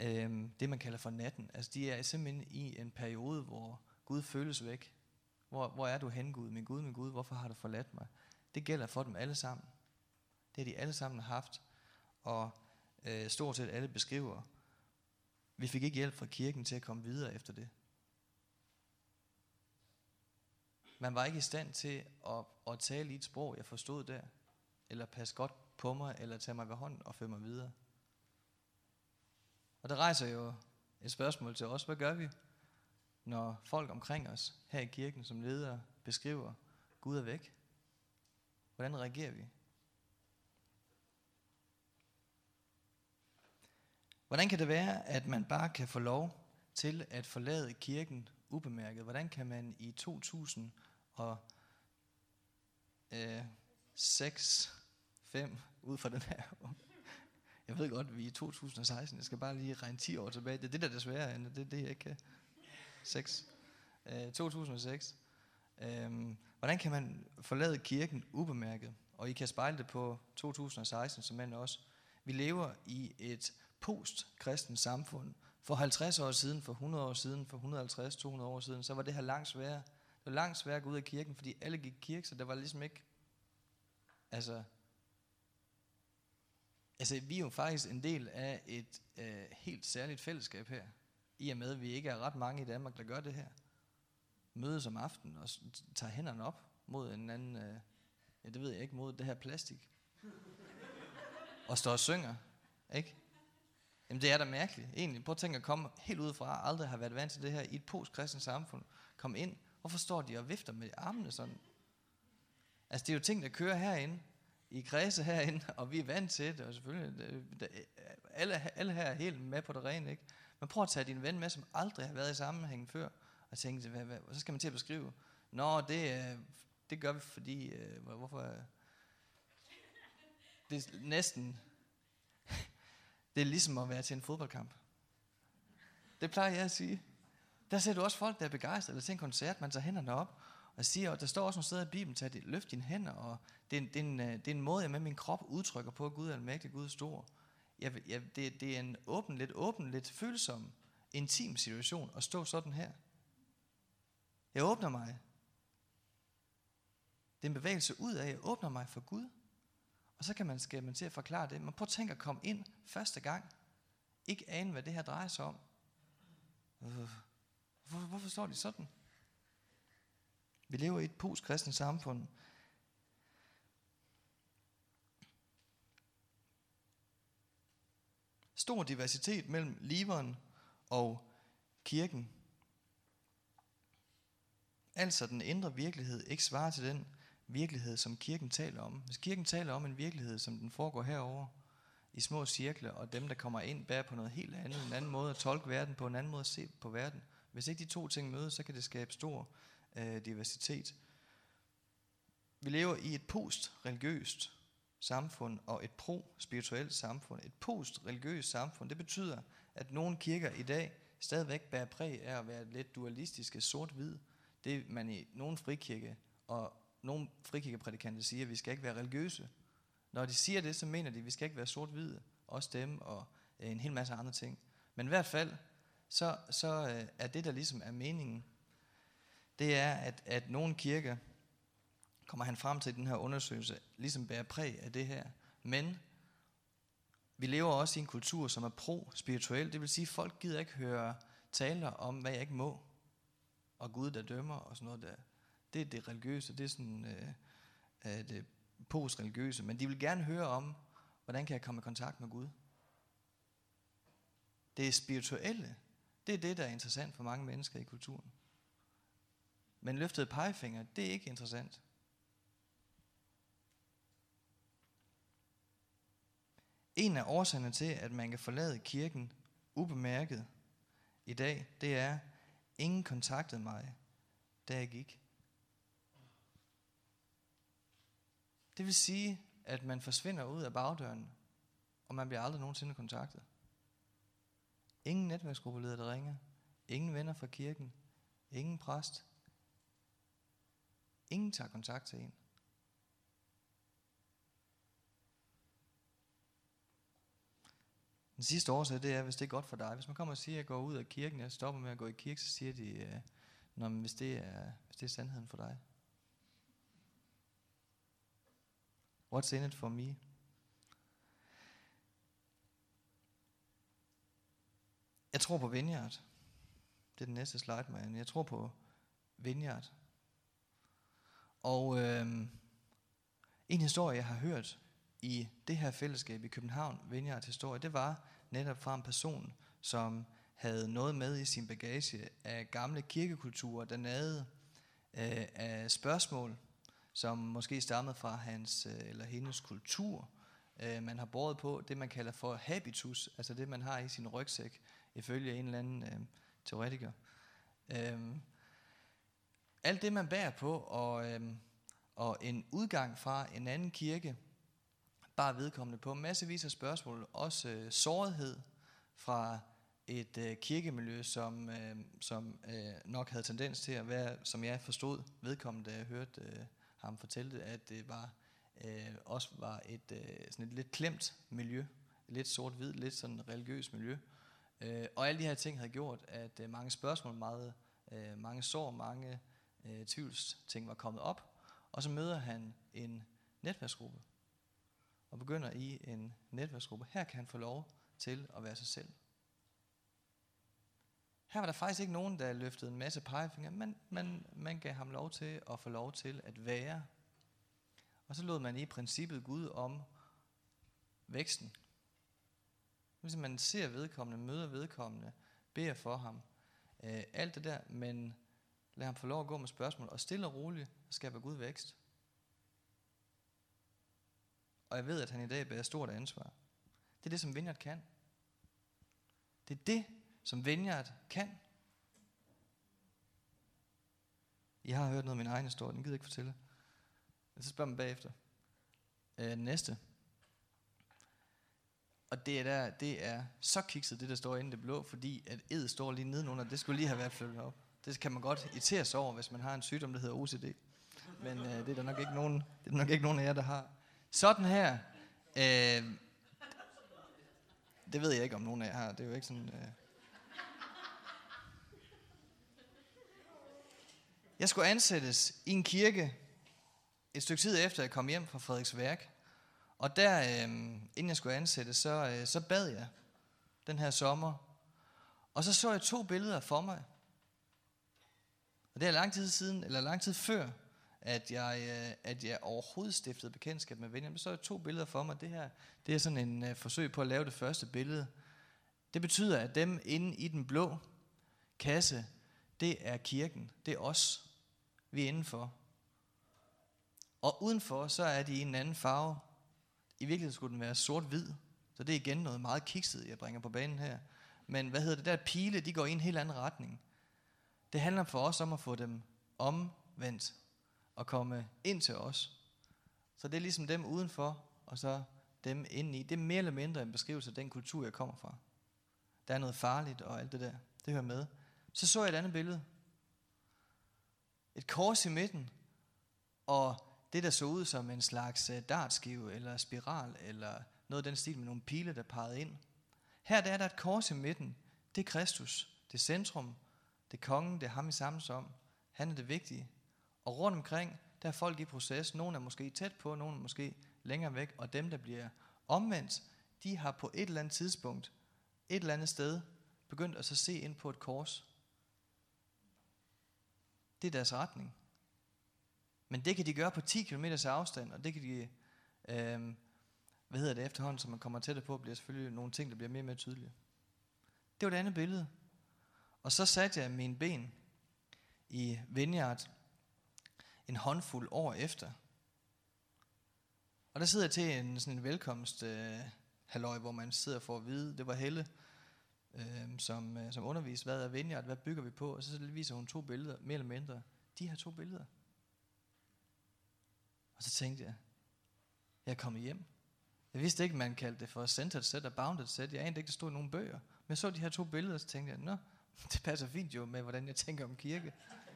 øh, det man kalder for natten. Altså de er simpelthen i en periode, hvor Gud føles væk. Hvor, hvor er du hen, Gud? Min Gud, min Gud, hvorfor har du forladt mig? Det gælder for dem alle sammen. Det har de alle sammen haft. Og øh, stort set alle beskriver. Vi fik ikke hjælp fra kirken til at komme videre efter det. Man var ikke i stand til at, at tale i et sprog, jeg forstod der. Eller passe godt på mig, eller tage mig ved hånden og føre mig videre. Og det rejser jo et spørgsmål til os. Hvad gør vi, når folk omkring os her i kirken som ledere beskriver, Gud er væk? Hvordan reagerer vi? Hvordan kan det være, at man bare kan få lov til at forlade kirken ubemærket? Hvordan kan man i 2006, 5, ud fra den her jeg ved godt, at vi er i 2016. Jeg skal bare lige regne 10 år tilbage. Det er det, der desværre er. Det er det, jeg ikke kan. 6. Øh, 2006. Øhm, hvordan kan man forlade kirken ubemærket? Og I kan spejle det på 2016 som end også. Vi lever i et post-kristent samfund. For 50 år siden, for 100 år siden, for 150, 200 år siden, så var det her langt sværere. Det var langt sværere at gå ud af kirken, fordi alle gik i kirke, så der var ligesom ikke... Altså, altså vi er jo faktisk en del af et øh, helt særligt fællesskab her. I og med, at vi ikke er ret mange i Danmark, der gør det her. Mødes om aftenen og tager hænderne op mod en anden... Øh, ja, det ved jeg ikke, mod det her plastik. og står og synger, ikke? Jamen det er da mærkeligt, egentlig. Prøv at tænke at komme helt udefra, aldrig har været vant til det her i et postkristent samfund. Kom ind, hvorfor står de og vifter med armene sådan? Altså det er jo ting, der kører herinde, i kredse herinde, og vi er vant til det, og selvfølgelig, det, alle, alle her er helt med på det rene, ikke? Men prøv at tage din ven med, som aldrig har været i sammenhæng før, og tænke, hvad, hvad, så skal man til at beskrive, Nå, det, øh, det gør vi, fordi, øh, hvorfor, øh, det er næsten det er ligesom at være til en fodboldkamp. Det plejer jeg at sige. Der ser du også folk, der er begejstrede, eller til en koncert, man tager hænderne op, og siger, og der står også nogle steder i Bibelen, tag det, løft dine hænder, og det er, en, det, er en, øh, det er en måde, jeg med min krop udtrykker på, at Gud er almægtig, Gud er stor. Jeg, jeg, det, det er en åben, lidt åben, lidt følsom, intim situation at stå sådan her. Jeg åbner mig. Det er en bevægelse ud af, jeg åbner mig for Gud. Og så kan man, skal man til at forklare det. Man prøv at tænke at komme ind første gang. Ikke ane, hvad det her drejer sig om. Hvorfor, hvorfor står de sådan? Vi lever i et postkristent samfund. Stor diversitet mellem liveren og kirken. Altså den indre virkelighed ikke svarer til den virkelighed, som kirken taler om. Hvis kirken taler om en virkelighed, som den foregår herover i små cirkler, og dem, der kommer ind, bærer på noget helt andet, en anden måde at tolke verden på, en anden måde at se på verden. Hvis ikke de to ting mødes, så kan det skabe stor øh, diversitet. Vi lever i et post-religiøst samfund og et pro-spirituelt samfund. Et post-religiøst samfund, det betyder, at nogle kirker i dag stadigvæk bærer præg af at være lidt dualistiske, sort-hvid. Det man i nogle frikirke og nogle frikirkeprædikanter siger, at vi skal ikke være religiøse. Når de siger det, så mener de, at vi skal ikke være sort-hvide, også dem og øh, en hel masse andre ting. Men i hvert fald, så, så øh, er det, der ligesom er meningen, det er, at, at nogle kirker kommer han frem til den her undersøgelse, ligesom bærer præg af det her. Men vi lever også i en kultur, som er pro-spirituel. Det vil sige, at folk gider ikke høre taler om, hvad jeg ikke må. Og Gud, der dømmer og sådan noget der. Det er det religiøse, det er sådan øh, øh det post-religiøse. Men de vil gerne høre om, hvordan kan jeg komme i kontakt med Gud. Det spirituelle, det er det, der er interessant for mange mennesker i kulturen. Men løftede pegefinger, det er ikke interessant. En af årsagerne til, at man kan forlade kirken ubemærket i dag, det er, ingen kontaktede mig, da jeg gik. Det vil sige, at man forsvinder ud af bagdøren, og man bliver aldrig nogensinde kontaktet. Ingen netværksgruppeleder, der ringer. Ingen venner fra kirken. Ingen præst. Ingen tager kontakt til en. Den sidste årsag, det er, hvis det er godt for dig. Hvis man kommer og siger, at jeg går ud af kirken, jeg stopper med at gå i kirke, så siger de, øh, Nå, men hvis, det er, hvis det er sandheden for dig. What's in it for me? Jeg tror på Vineyard. Det er den næste slide, man. Jeg tror på Vineyard. Og øh, en historie, jeg har hørt i det her fællesskab i København, Vineyard historie, det var netop fra en person, som havde noget med i sin bagage af gamle kirkekulturer, der nagede øh, af spørgsmål, som måske stammede fra hans øh, eller hendes kultur. Øh, man har båret på det, man kalder for habitus, altså det, man har i sin rygsæk, ifølge en eller anden øh, teoretiker. Øh, alt det, man bærer på, og, øh, og en udgang fra en anden kirke, bare vedkommende på massevis af spørgsmål, også øh, sårighed fra et øh, kirkemiljø, som, øh, som øh, nok havde tendens til at være, som jeg forstod vedkommende, da jeg hørte øh, ham fortælle det, at det var, øh, også var et, øh, sådan et lidt klemt miljø, lidt sort-hvid, lidt sådan religiøst miljø. Øh, og alle de her ting havde gjort, at øh, mange spørgsmål, meget, øh, mange sår, mange øh, tvivlsting var kommet op. Og så møder han en netværksgruppe, og begynder i en netværksgruppe. Her kan han få lov til at være sig selv. Her var der faktisk ikke nogen, der løftede en masse pegefinger, men man, man gav ham lov til at få lov til at være. Og så lod man i princippet Gud om væksten. Hvis man ser vedkommende, møder vedkommende, beder for ham, øh, alt det der, men lad ham få lov at gå med spørgsmål, og stille og roligt skaber Gud vækst. Og jeg ved, at han i dag bærer stort ansvar. Det er det, som Vineyard kan. Det er det, som Vineyard kan. Jeg har hørt noget af min egen historie, den gider jeg ikke fortælle. Så spørger man bagefter. Øh, næste. Og det er, der, det er så kikset, det der står inde i det blå, fordi at ed står lige nedenunder. Det skulle lige have været flyttet op. Det kan man godt irritere sig over, hvis man har en sygdom, der hedder OCD. Men øh, det er der nok ikke nogen, det er der nok ikke nogen af jer, der har. Sådan her. Øh, det ved jeg ikke, om nogen af jer har. Det er jo ikke sådan... Øh. Jeg skulle ansættes i en kirke et stykke tid efter, jeg kom hjem fra Frederiks Værk. Og der, øh, inden jeg skulle ansættes, så, øh, så bad jeg den her sommer. Og så så jeg to billeder for mig. Og det er lang tid siden, eller lang tid før, at jeg, øh, at jeg overhovedet stiftede bekendtskab med Benjamin. Så er to billeder for mig. Det her det er sådan en uh, forsøg på at lave det første billede. Det betyder, at dem inde i den blå kasse, det er kirken. Det er os. Vi er indenfor. Og udenfor, så er de i en anden farve. I virkeligheden skulle den være sort-hvid. Så det er igen noget meget kikset, jeg bringer på banen her. Men hvad hedder det der pile, de går i en helt anden retning. Det handler for os om at få dem omvendt og komme ind til os. Så det er ligesom dem udenfor, og så dem indeni. Det er mere eller mindre en beskrivelse af den kultur, jeg kommer fra. Der er noget farligt og alt det der. Det hører med. Så så jeg et andet billede. Et kors i midten, og det, der så ud som en slags øh, dartskive, eller spiral, eller noget af den stil med nogle pile, der pegede ind. Her der er der et kors i midten. Det er Kristus. Det er centrum. Det er kongen. Det er ham, i samles om. Han er det vigtige. Og rundt omkring, Der er folk i proces. Nogle er måske tæt på, nogle er måske længere væk. Og dem, der bliver omvendt, de har på et eller andet tidspunkt, et eller andet sted, begyndt at så se ind på et kors. Det er deres retning. Men det kan de gøre på 10 km afstand, og det kan de, øh, hvad hedder det efterhånden, som man kommer tættere på, bliver selvfølgelig nogle ting, der bliver mere og mere tydelige. Det var det andet billede. Og så satte jeg mine ben i Vineyard en håndfuld år efter. Og der sidder jeg til en, sådan en velkomst øh, halløj, hvor man sidder for at vide, det var Helle, øh, som, øh, som underviste, hvad er Vineyard, hvad bygger vi på, og så viser hun to billeder, mere eller mindre. De her to billeder. Og så tænkte jeg, jeg er kommet hjem. Jeg vidste ikke, man kaldte det for centered set og bounded set. Jeg anede ikke, det stod i nogle bøger. Men jeg så de her to billeder, og så tænkte jeg, nå, det passer fint jo med, hvordan jeg tænker om kirke.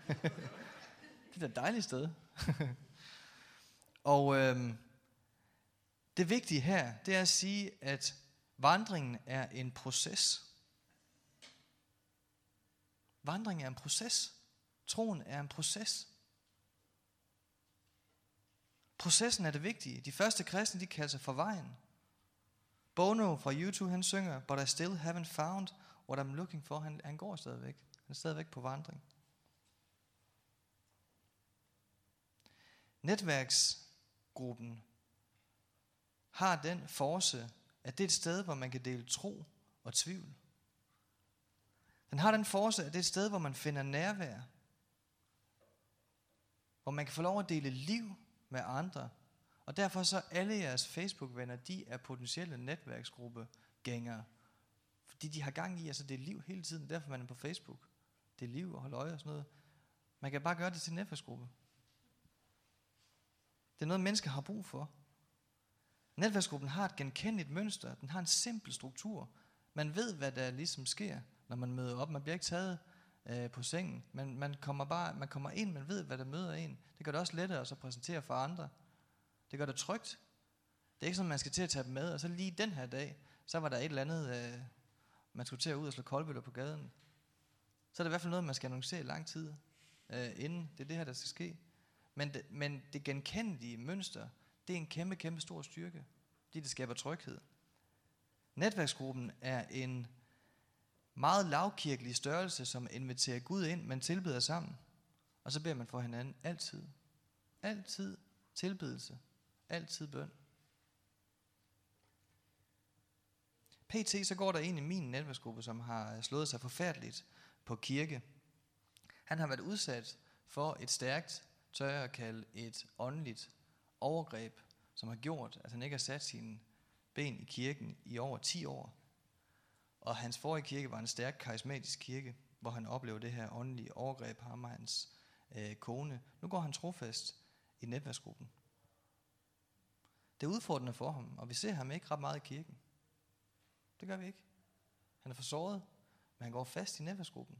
det er et dejligt sted. og øhm, det vigtige her, det er at sige, at vandringen er en proces. Vandringen er en proces. Troen er en proces. Processen er det vigtige. De første kristne, de kalder sig for vejen. Bono fra YouTube, han synger, But I still haven't found what I'm looking for. Han, han går stadigvæk. Han er stadigvæk på vandring. Netværksgruppen har den force, at det er et sted, hvor man kan dele tro og tvivl. Den har den force, at det er et sted, hvor man finder nærvær. Hvor man kan få lov at dele liv med andre. Og derfor så alle jeres Facebook-venner, de er potentielle netværksgruppegængere det, de har gang i, altså det er liv hele tiden, derfor man er på Facebook. Det er liv og holde øje og sådan noget. Man kan bare gøre det til en netværksgruppe. Det er noget, mennesker har brug for. Netværksgruppen har et genkendeligt mønster. Den har en simpel struktur. Man ved, hvad der ligesom sker, når man møder op. Man bliver ikke taget øh, på sengen. Man, man, kommer bare, man kommer ind, man ved, hvad der møder en. Det gør det også lettere at så præsentere for andre. Det gør det trygt. Det er ikke sådan, man skal til at tage dem med, og så lige den her dag, så var der et eller andet, øh, man skulle til at ud og slå koldbøtter på gaden. Så er det i hvert fald noget, man skal annoncere i lang tid, øh, inden det er det her, der skal ske. Men det, men det genkendelige mønster, det er en kæmpe, kæmpe stor styrke, fordi det skaber tryghed. Netværksgruppen er en meget lavkirkelig størrelse, som inviterer Gud ind, man tilbeder sammen. Og så beder man for hinanden altid. Altid tilbedelse. Altid bøn. PT så går der en i min netværksgruppe, som har øh, slået sig forfærdeligt på kirke. Han har været udsat for et stærkt, tør jeg kalde et åndeligt overgreb, som har gjort, at han ikke har sat sine ben i kirken i over 10 år. Og hans forrige kirke var en stærk karismatisk kirke, hvor han oplevede det her åndelige overgreb, ham og hans øh, kone. Nu går han trofast i netværksgruppen. Det er udfordrende for ham, og vi ser ham ikke ret meget i kirken. Det gør vi ikke. Han er for såret, men han går fast i netværksgruppen.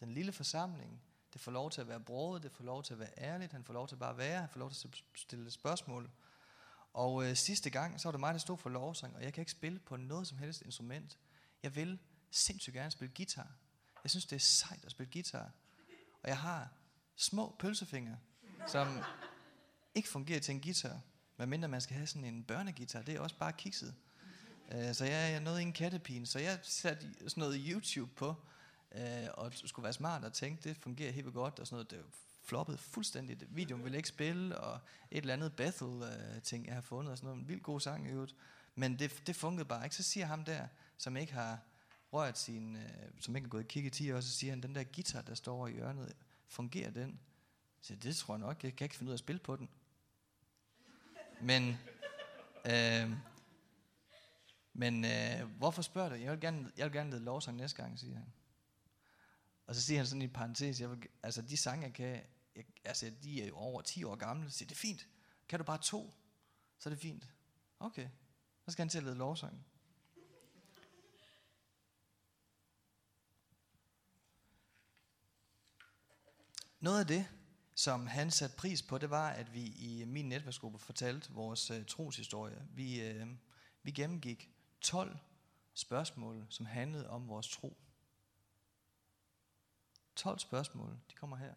Den lille forsamling, det får lov til at være broet, det får lov til at være ærligt, han får lov til at bare være, han får lov til at stille spørgsmål. Og øh, sidste gang, så var det mig, der stod for lovsang, og jeg kan ikke spille på noget som helst instrument. Jeg vil sindssygt gerne spille guitar. Jeg synes, det er sejt at spille guitar. Og jeg har små pølsefingre, som ikke fungerer til en guitar. Medmindre man skal have sådan en børnegitar, det er også bare kikset. Øh, så jeg jeg nåede ingen kattepine, så jeg satte sådan noget YouTube på, øh, og skulle være smart og tænke, det fungerer helt godt, og sådan noget. Det floppede fuldstændigt. Videoen ville ikke spille, og et eller andet Bethel-ting, jeg har fundet, og sådan noget. En vild god sang i øvrigt. Men det, det fungerede bare ikke. Så siger ham der, som ikke har rørt sin, øh, som ikke har gået og kigget 10 år, så siger han, den der guitar, der står over i hjørnet, fungerer den? Så det tror jeg nok, jeg kan ikke finde ud af at spille på den. Men, øh, men øh, hvorfor spørger du? Jeg vil, gerne, jeg vil gerne lede lovsang næste gang, siger han. Og så siger han sådan i parentes, jeg vil, altså de sange, jeg kan, jeg, altså de er jo over 10 år gamle, så siger, det er fint. Kan du bare to, så er det fint. Okay, så skal han til at lede lovsang. Noget af det, som han satte pris på, det var, at vi i min netværksgruppe fortalte vores øh, troshistorie. Vi, øh, vi gennemgik 12 spørgsmål, som handlede om vores tro. 12 spørgsmål, de kommer her.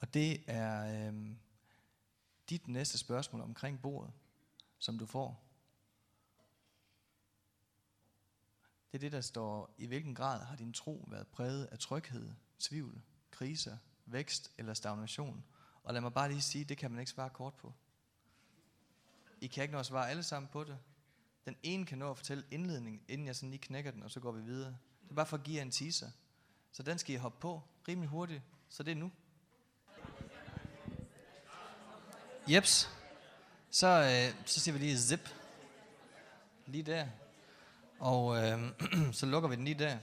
Og det er øh, dit næste spørgsmål omkring bordet, som du får. Det er det, der står, i hvilken grad har din tro været præget af tryghed, tvivl, kriser, vækst eller stagnation? Og lad mig bare lige sige, det kan man ikke svare kort på. I kan ikke nå at svare alle sammen på det. Den ene kan nå at fortælle indledningen, inden jeg sådan lige knækker den, og så går vi videre. Det er bare for at give jer en teaser. Så den skal I hoppe på rimelig hurtigt, så det er nu. Jeps. Så, øh, så siger vi lige zip. Lige der. Og øh, så lukker vi den lige der.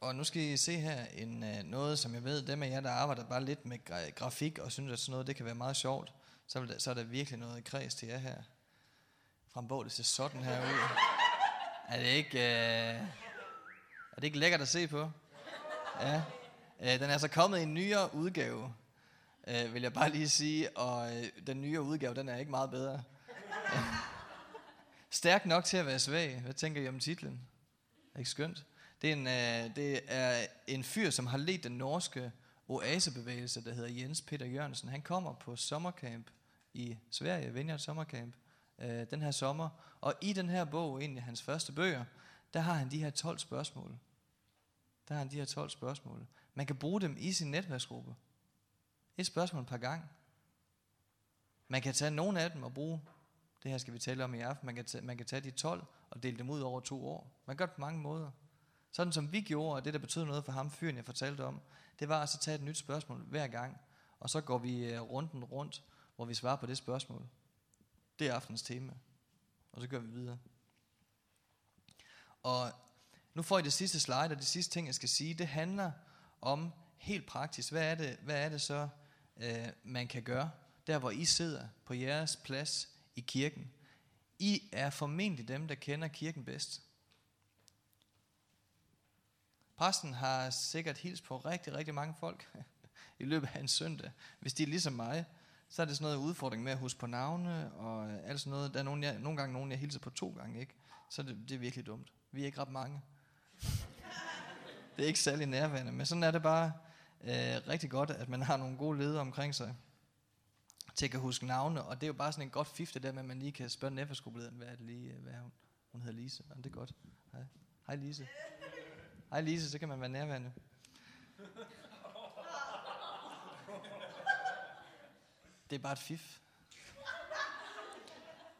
Og nu skal I se her en, øh, noget, som jeg ved, dem af jer, der arbejder bare lidt med gra- grafik, og synes, at sådan noget, det kan være meget sjovt, så, vil der, så er der virkelig noget kreds til jer her. Frembog, det ser sådan her ud. Er det ikke, øh, er det ikke lækkert at se på? Ja. Øh, den er altså kommet i en nyere udgave, øh, vil jeg bare lige sige, og øh, den nyere udgave, den er ikke meget bedre. Stærk nok til at være svag. Hvad tænker I om titlen? Ikke skønt? Det er, en, øh, det er en fyr, som har ledt den norske oasebevægelse, der hedder Jens Peter Jørgensen. Han kommer på sommercamp i Sverige, Vineyard Sommercamp, øh, den her sommer. Og i den her bog, en af hans første bøger, der har han de her 12 spørgsmål. Der har han de her 12 spørgsmål. Man kan bruge dem i sin netværksgruppe. Et spørgsmål par gang. Man kan tage nogle af dem og bruge, det her skal vi tale om i aften, man kan tage, man kan tage de 12 og dele dem ud over to år. Man gør det på mange måder. Sådan som vi gjorde, og det der betød noget for ham, fyren jeg fortalte om, det var altså at tage et nyt spørgsmål hver gang, og så går vi øh, runden rundt, hvor vi svarer på det spørgsmål. Det er aftens tema. Og så gør vi videre. Og nu får I det sidste slide, og det sidste ting, jeg skal sige, det handler om helt praktisk, hvad er det, hvad er det så, øh, man kan gøre, der hvor I sidder på jeres plads i kirken. I er formentlig dem, der kender kirken bedst. Præsten har sikkert hils på rigtig, rigtig mange folk i løbet af en søndag. Hvis de er ligesom mig, så er det sådan noget udfordring med at huske på navne og alt sådan noget. Der er nogle, jeg, nogle gange nogen, jeg hilser på to gange, ikke? Så det, det er virkelig dumt. Vi er ikke ret mange. det er ikke særlig nærværende, men sådan er det bare øh, rigtig godt, at man har nogle gode ledere omkring sig til at kan huske navne, og det er jo bare sådan en godt fifte der med, at man lige kan spørge neferskolelederen, hvad er det lige, hvad er hun? Hun hedder Lise, og det er godt. Hej, Hej Lise. Hej Lise, så kan man være nærværende. Det er bare et fif.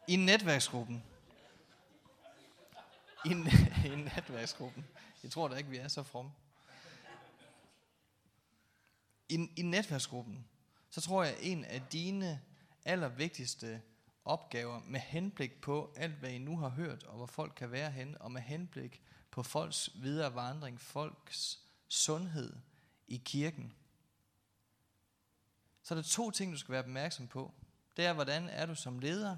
I netværksgruppen. I, I netværksgruppen. Jeg tror da ikke, vi er så from. I, I netværksgruppen, så tror jeg, en af dine allervigtigste opgaver med henblik på alt, hvad I nu har hørt, og hvor folk kan være hen, og med henblik på folks videre vandring, folks sundhed i kirken, så er der to ting, du skal være opmærksom på. Det er, hvordan er du som leder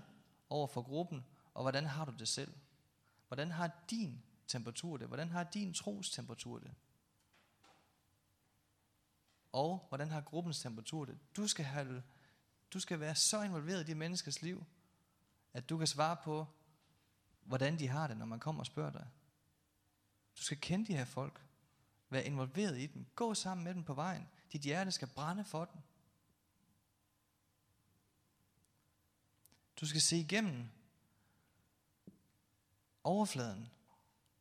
over for gruppen, og hvordan har du det selv? Hvordan har din temperatur det? Hvordan har din tros temperatur det? Og hvordan har gruppens temperatur det? Du skal, have, du skal være så involveret i de menneskers liv, at du kan svare på, hvordan de har det, når man kommer og spørger dig. Du skal kende de her folk. Vær involveret i dem. Gå sammen med dem på vejen. Dit hjerte skal brænde for dem. Du skal se igennem overfladen.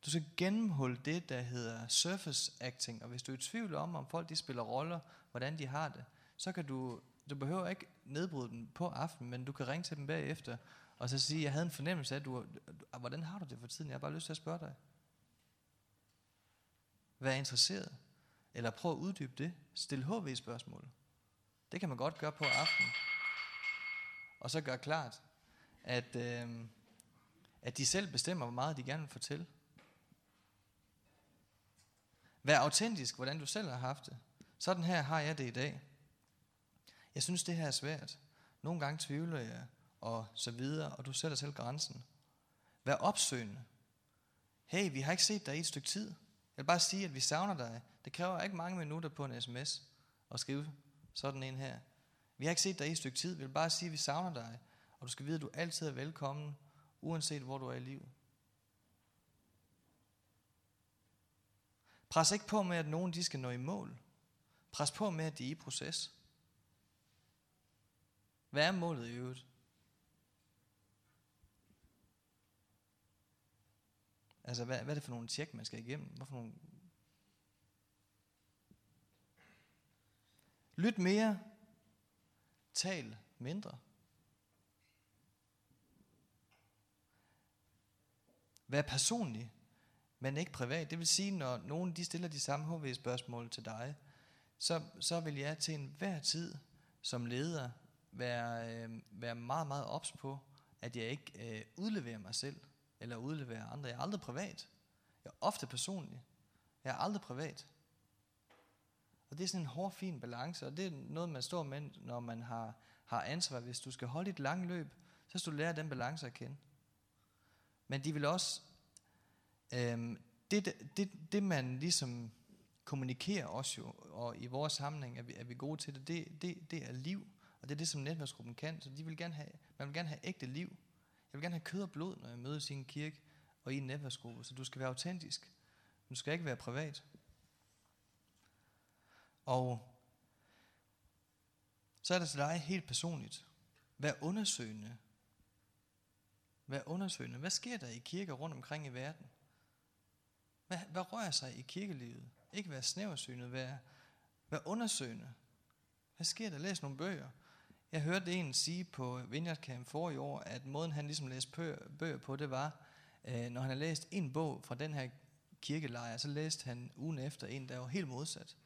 Du skal gennemhulle det, der hedder surface acting. Og hvis du er i tvivl om, om folk de spiller roller, hvordan de har det, så kan du, du behøver ikke nedbryde dem på aftenen, men du kan ringe til dem bagefter, og så sige, jeg havde en fornemmelse af, at du, hvordan har du det for tiden? Jeg har bare lyst til at spørge dig. Vær interesseret. Eller prøv at uddybe det. Stil HV-spørgsmål. Det kan man godt gøre på aftenen. Og så gør klart, at, øh, at de selv bestemmer, hvor meget de gerne vil fortælle. Vær autentisk, hvordan du selv har haft det. Sådan her har jeg det i dag. Jeg synes, det her er svært. Nogle gange tvivler jeg, og så videre, og du sætter selv grænsen. Vær opsøgende. Hey, vi har ikke set dig i et stykke tid. Jeg vil bare sige, at vi savner dig. Det kræver ikke mange minutter på en sms at skrive sådan en her. Vi har ikke set dig i et stykke tid. Vi vil bare sige, at vi savner dig. Og du skal vide, at du altid er velkommen, uanset hvor du er i livet. Pres ikke på med, at nogen de skal nå i mål. Pres på med, at de er i proces. Hvad er målet i øvrigt? Altså, hvad, hvad er det for nogle tjek, man skal igennem? Hvad for nogle... Lyt mere. Tal mindre. Vær personlig, men ikke privat. Det vil sige, når nogen de stiller de samme HV-spørgsmål til dig, så, så vil jeg til enhver tid som leder være, øh, være meget, meget ops på, at jeg ikke øh, udleverer mig selv, eller udleverer andre. Jeg er aldrig privat. Jeg er ofte personlig. Jeg er aldrig privat. Og det er sådan en hård, fin balance, og det er noget, man står med, når man har, har ansvar. Hvis du skal holde et langt løb, så skal du lære den balance at kende. Men de vil også, øhm, det, det, det man ligesom kommunikerer også jo, og i vores sammenhæng er vi, er vi gode til det, det, det, det er liv, og det er det, som netværksgruppen kan. Så de vil gerne have, man vil gerne have ægte liv. Jeg vil gerne have kød og blod, når jeg mødes i en kirke og i en netværksgruppe, så du skal være autentisk. Du skal ikke være privat. Og så er det til dig helt personligt. Vær undersøgende. Vær undersøgende. Hvad sker der i kirker rundt omkring i verden? Hvad, hvad rører sig i kirkelivet? Ikke være snæversynet, vær, vær undersøgende. Hvad sker der? Læs nogle bøger. Jeg hørte en sige på Vineyard Camp for i år, at måden han ligesom læste bøger på, det var, øh, når han har læst en bog fra den her kirkelejr, så læste han ugen efter en, der var helt modsat.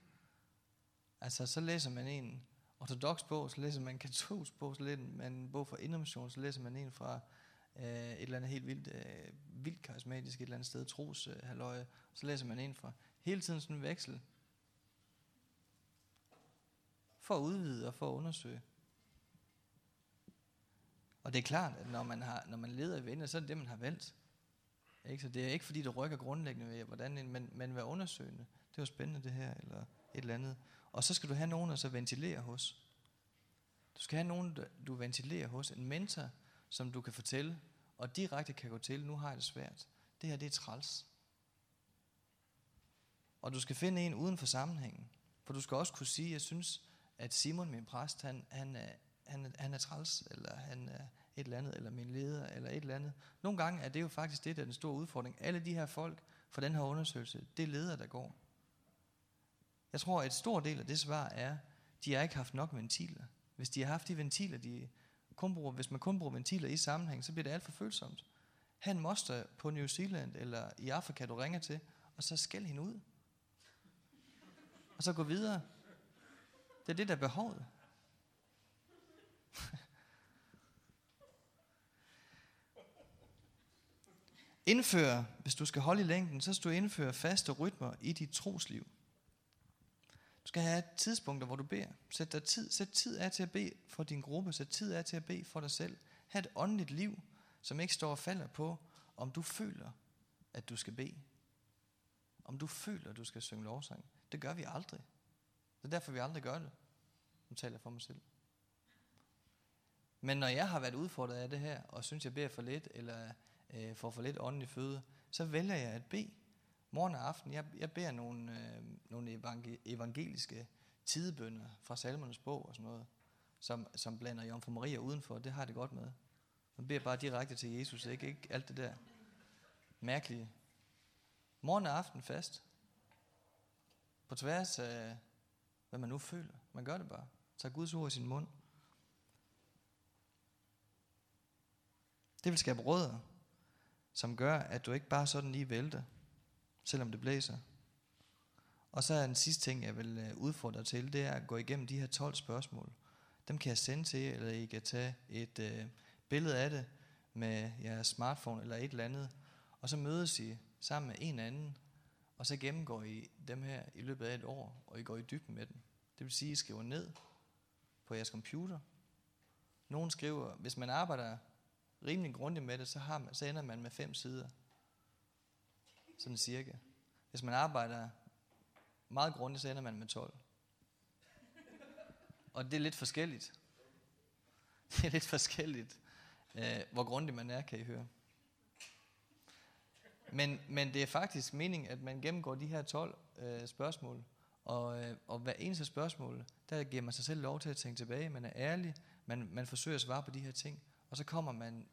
Altså, så læser man en ortodox bog, så læser man en katolsk bog, så læser man en bog fra Indermission, så læser man en fra øh, et eller andet helt vildt, øh, vildt karismatisk et eller andet sted, tros øh, halvøje, så læser man ind fra hele tiden sådan en veksel, for at udvide og for at undersøge. Og det er klart, at når man, har, når man leder i venner, så er det det, man har valgt. Ikke? Så det er ikke fordi, det rykker grundlæggende ved, hvordan, men, men være undersøgende. Det var spændende det her, eller et eller andet. Og så skal du have nogen, der så ventilerer hos. Du skal have nogen, du ventilerer hos. En mentor, som du kan fortælle, og direkte kan gå til, nu har jeg det svært. Det her, det er træls. Og du skal finde en uden for sammenhængen. For du skal også kunne sige, jeg synes, at Simon, min præst, han, han, er, han, han er træls, eller han er et eller andet, eller min leder, eller et eller andet. Nogle gange er det jo faktisk det, der er den store udfordring. Alle de her folk for den her undersøgelse, det er ledere, der går. Jeg tror, at et stor del af det svar er, de har ikke haft nok ventiler. Hvis de har haft de ventiler, de kun bruger, hvis man kun bruger ventiler i sammenhæng, så bliver det alt for følsomt. Ha' en moster på New Zealand eller i Afrika, du ringer til, og så skæld hende ud. Og så gå videre. Det er det, der er behovet. Indfør, hvis du skal holde i længden, så skal du indføre faste rytmer i dit trosliv. Du skal have tidspunkter, hvor du beder. Sæt, dig tid, sæt tid af til at bede for din gruppe. Sæt tid af til at bede for dig selv. Ha' et åndeligt liv, som ikke står og falder på, om du føler, at du skal bede. Om du føler, at du skal synge lovsang. Det gør vi aldrig. Det er derfor, vi aldrig gør det. Nu taler jeg for mig selv. Men når jeg har været udfordret af det her, og synes, jeg beder for lidt, eller øh, får for lidt åndelig føde, så vælger jeg at bede morgen og aften. Jeg, jeg beder nogle, øh, nogle evangeliske tidebønder fra salmernes bog og sådan noget, som, som blander Jomfru Maria udenfor. Det har det godt med. Man beder bare direkte til Jesus, ikke, ikke alt det der mærkelige. Morgen og aften fast. På tværs af, hvad man nu føler. Man gør det bare. Tag Guds ord i sin mund. Det vil skabe rødder, som gør, at du ikke bare sådan lige vælter, selvom det blæser. Og så er den sidste ting, jeg vil øh, udfordre dig til, det er at gå igennem de her 12 spørgsmål. Dem kan jeg sende til jer, eller I kan tage et øh, billede af det med jeres smartphone eller et eller andet, og så mødes I sammen med en anden, og så gennemgår I dem her i løbet af et år, og I går i dybden med dem. Det vil sige, at I skriver ned på jeres computer. Nogen skriver, hvis man arbejder rimelig grundigt med det, så, har man, så ender man med fem sider. Sådan cirka. Hvis man arbejder meget grundigt, så ender man med 12. Og det er lidt forskelligt. Det er lidt forskelligt, øh, hvor grundig man er, kan I høre. Men, men det er faktisk meningen, at man gennemgår de her 12, øh, spørgsmål. Og, øh, og hver eneste spørgsmål, der giver man sig selv lov til at tænke tilbage. Man er ærlig, man, man forsøger at svare på de her ting. Og så kommer man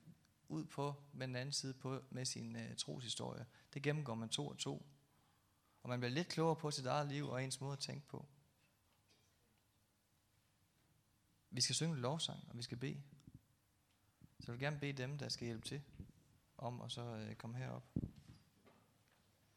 ud på med den anden side på, med sin øh, troshistorie. Det gennemgår man to og to. Og man bliver lidt klogere på sit eget liv og ens måde at tænke på. Vi skal synge en lovsang, og vi skal bede. Så jeg vil gerne bede dem, der skal hjælpe til, om at så øh, komme herop.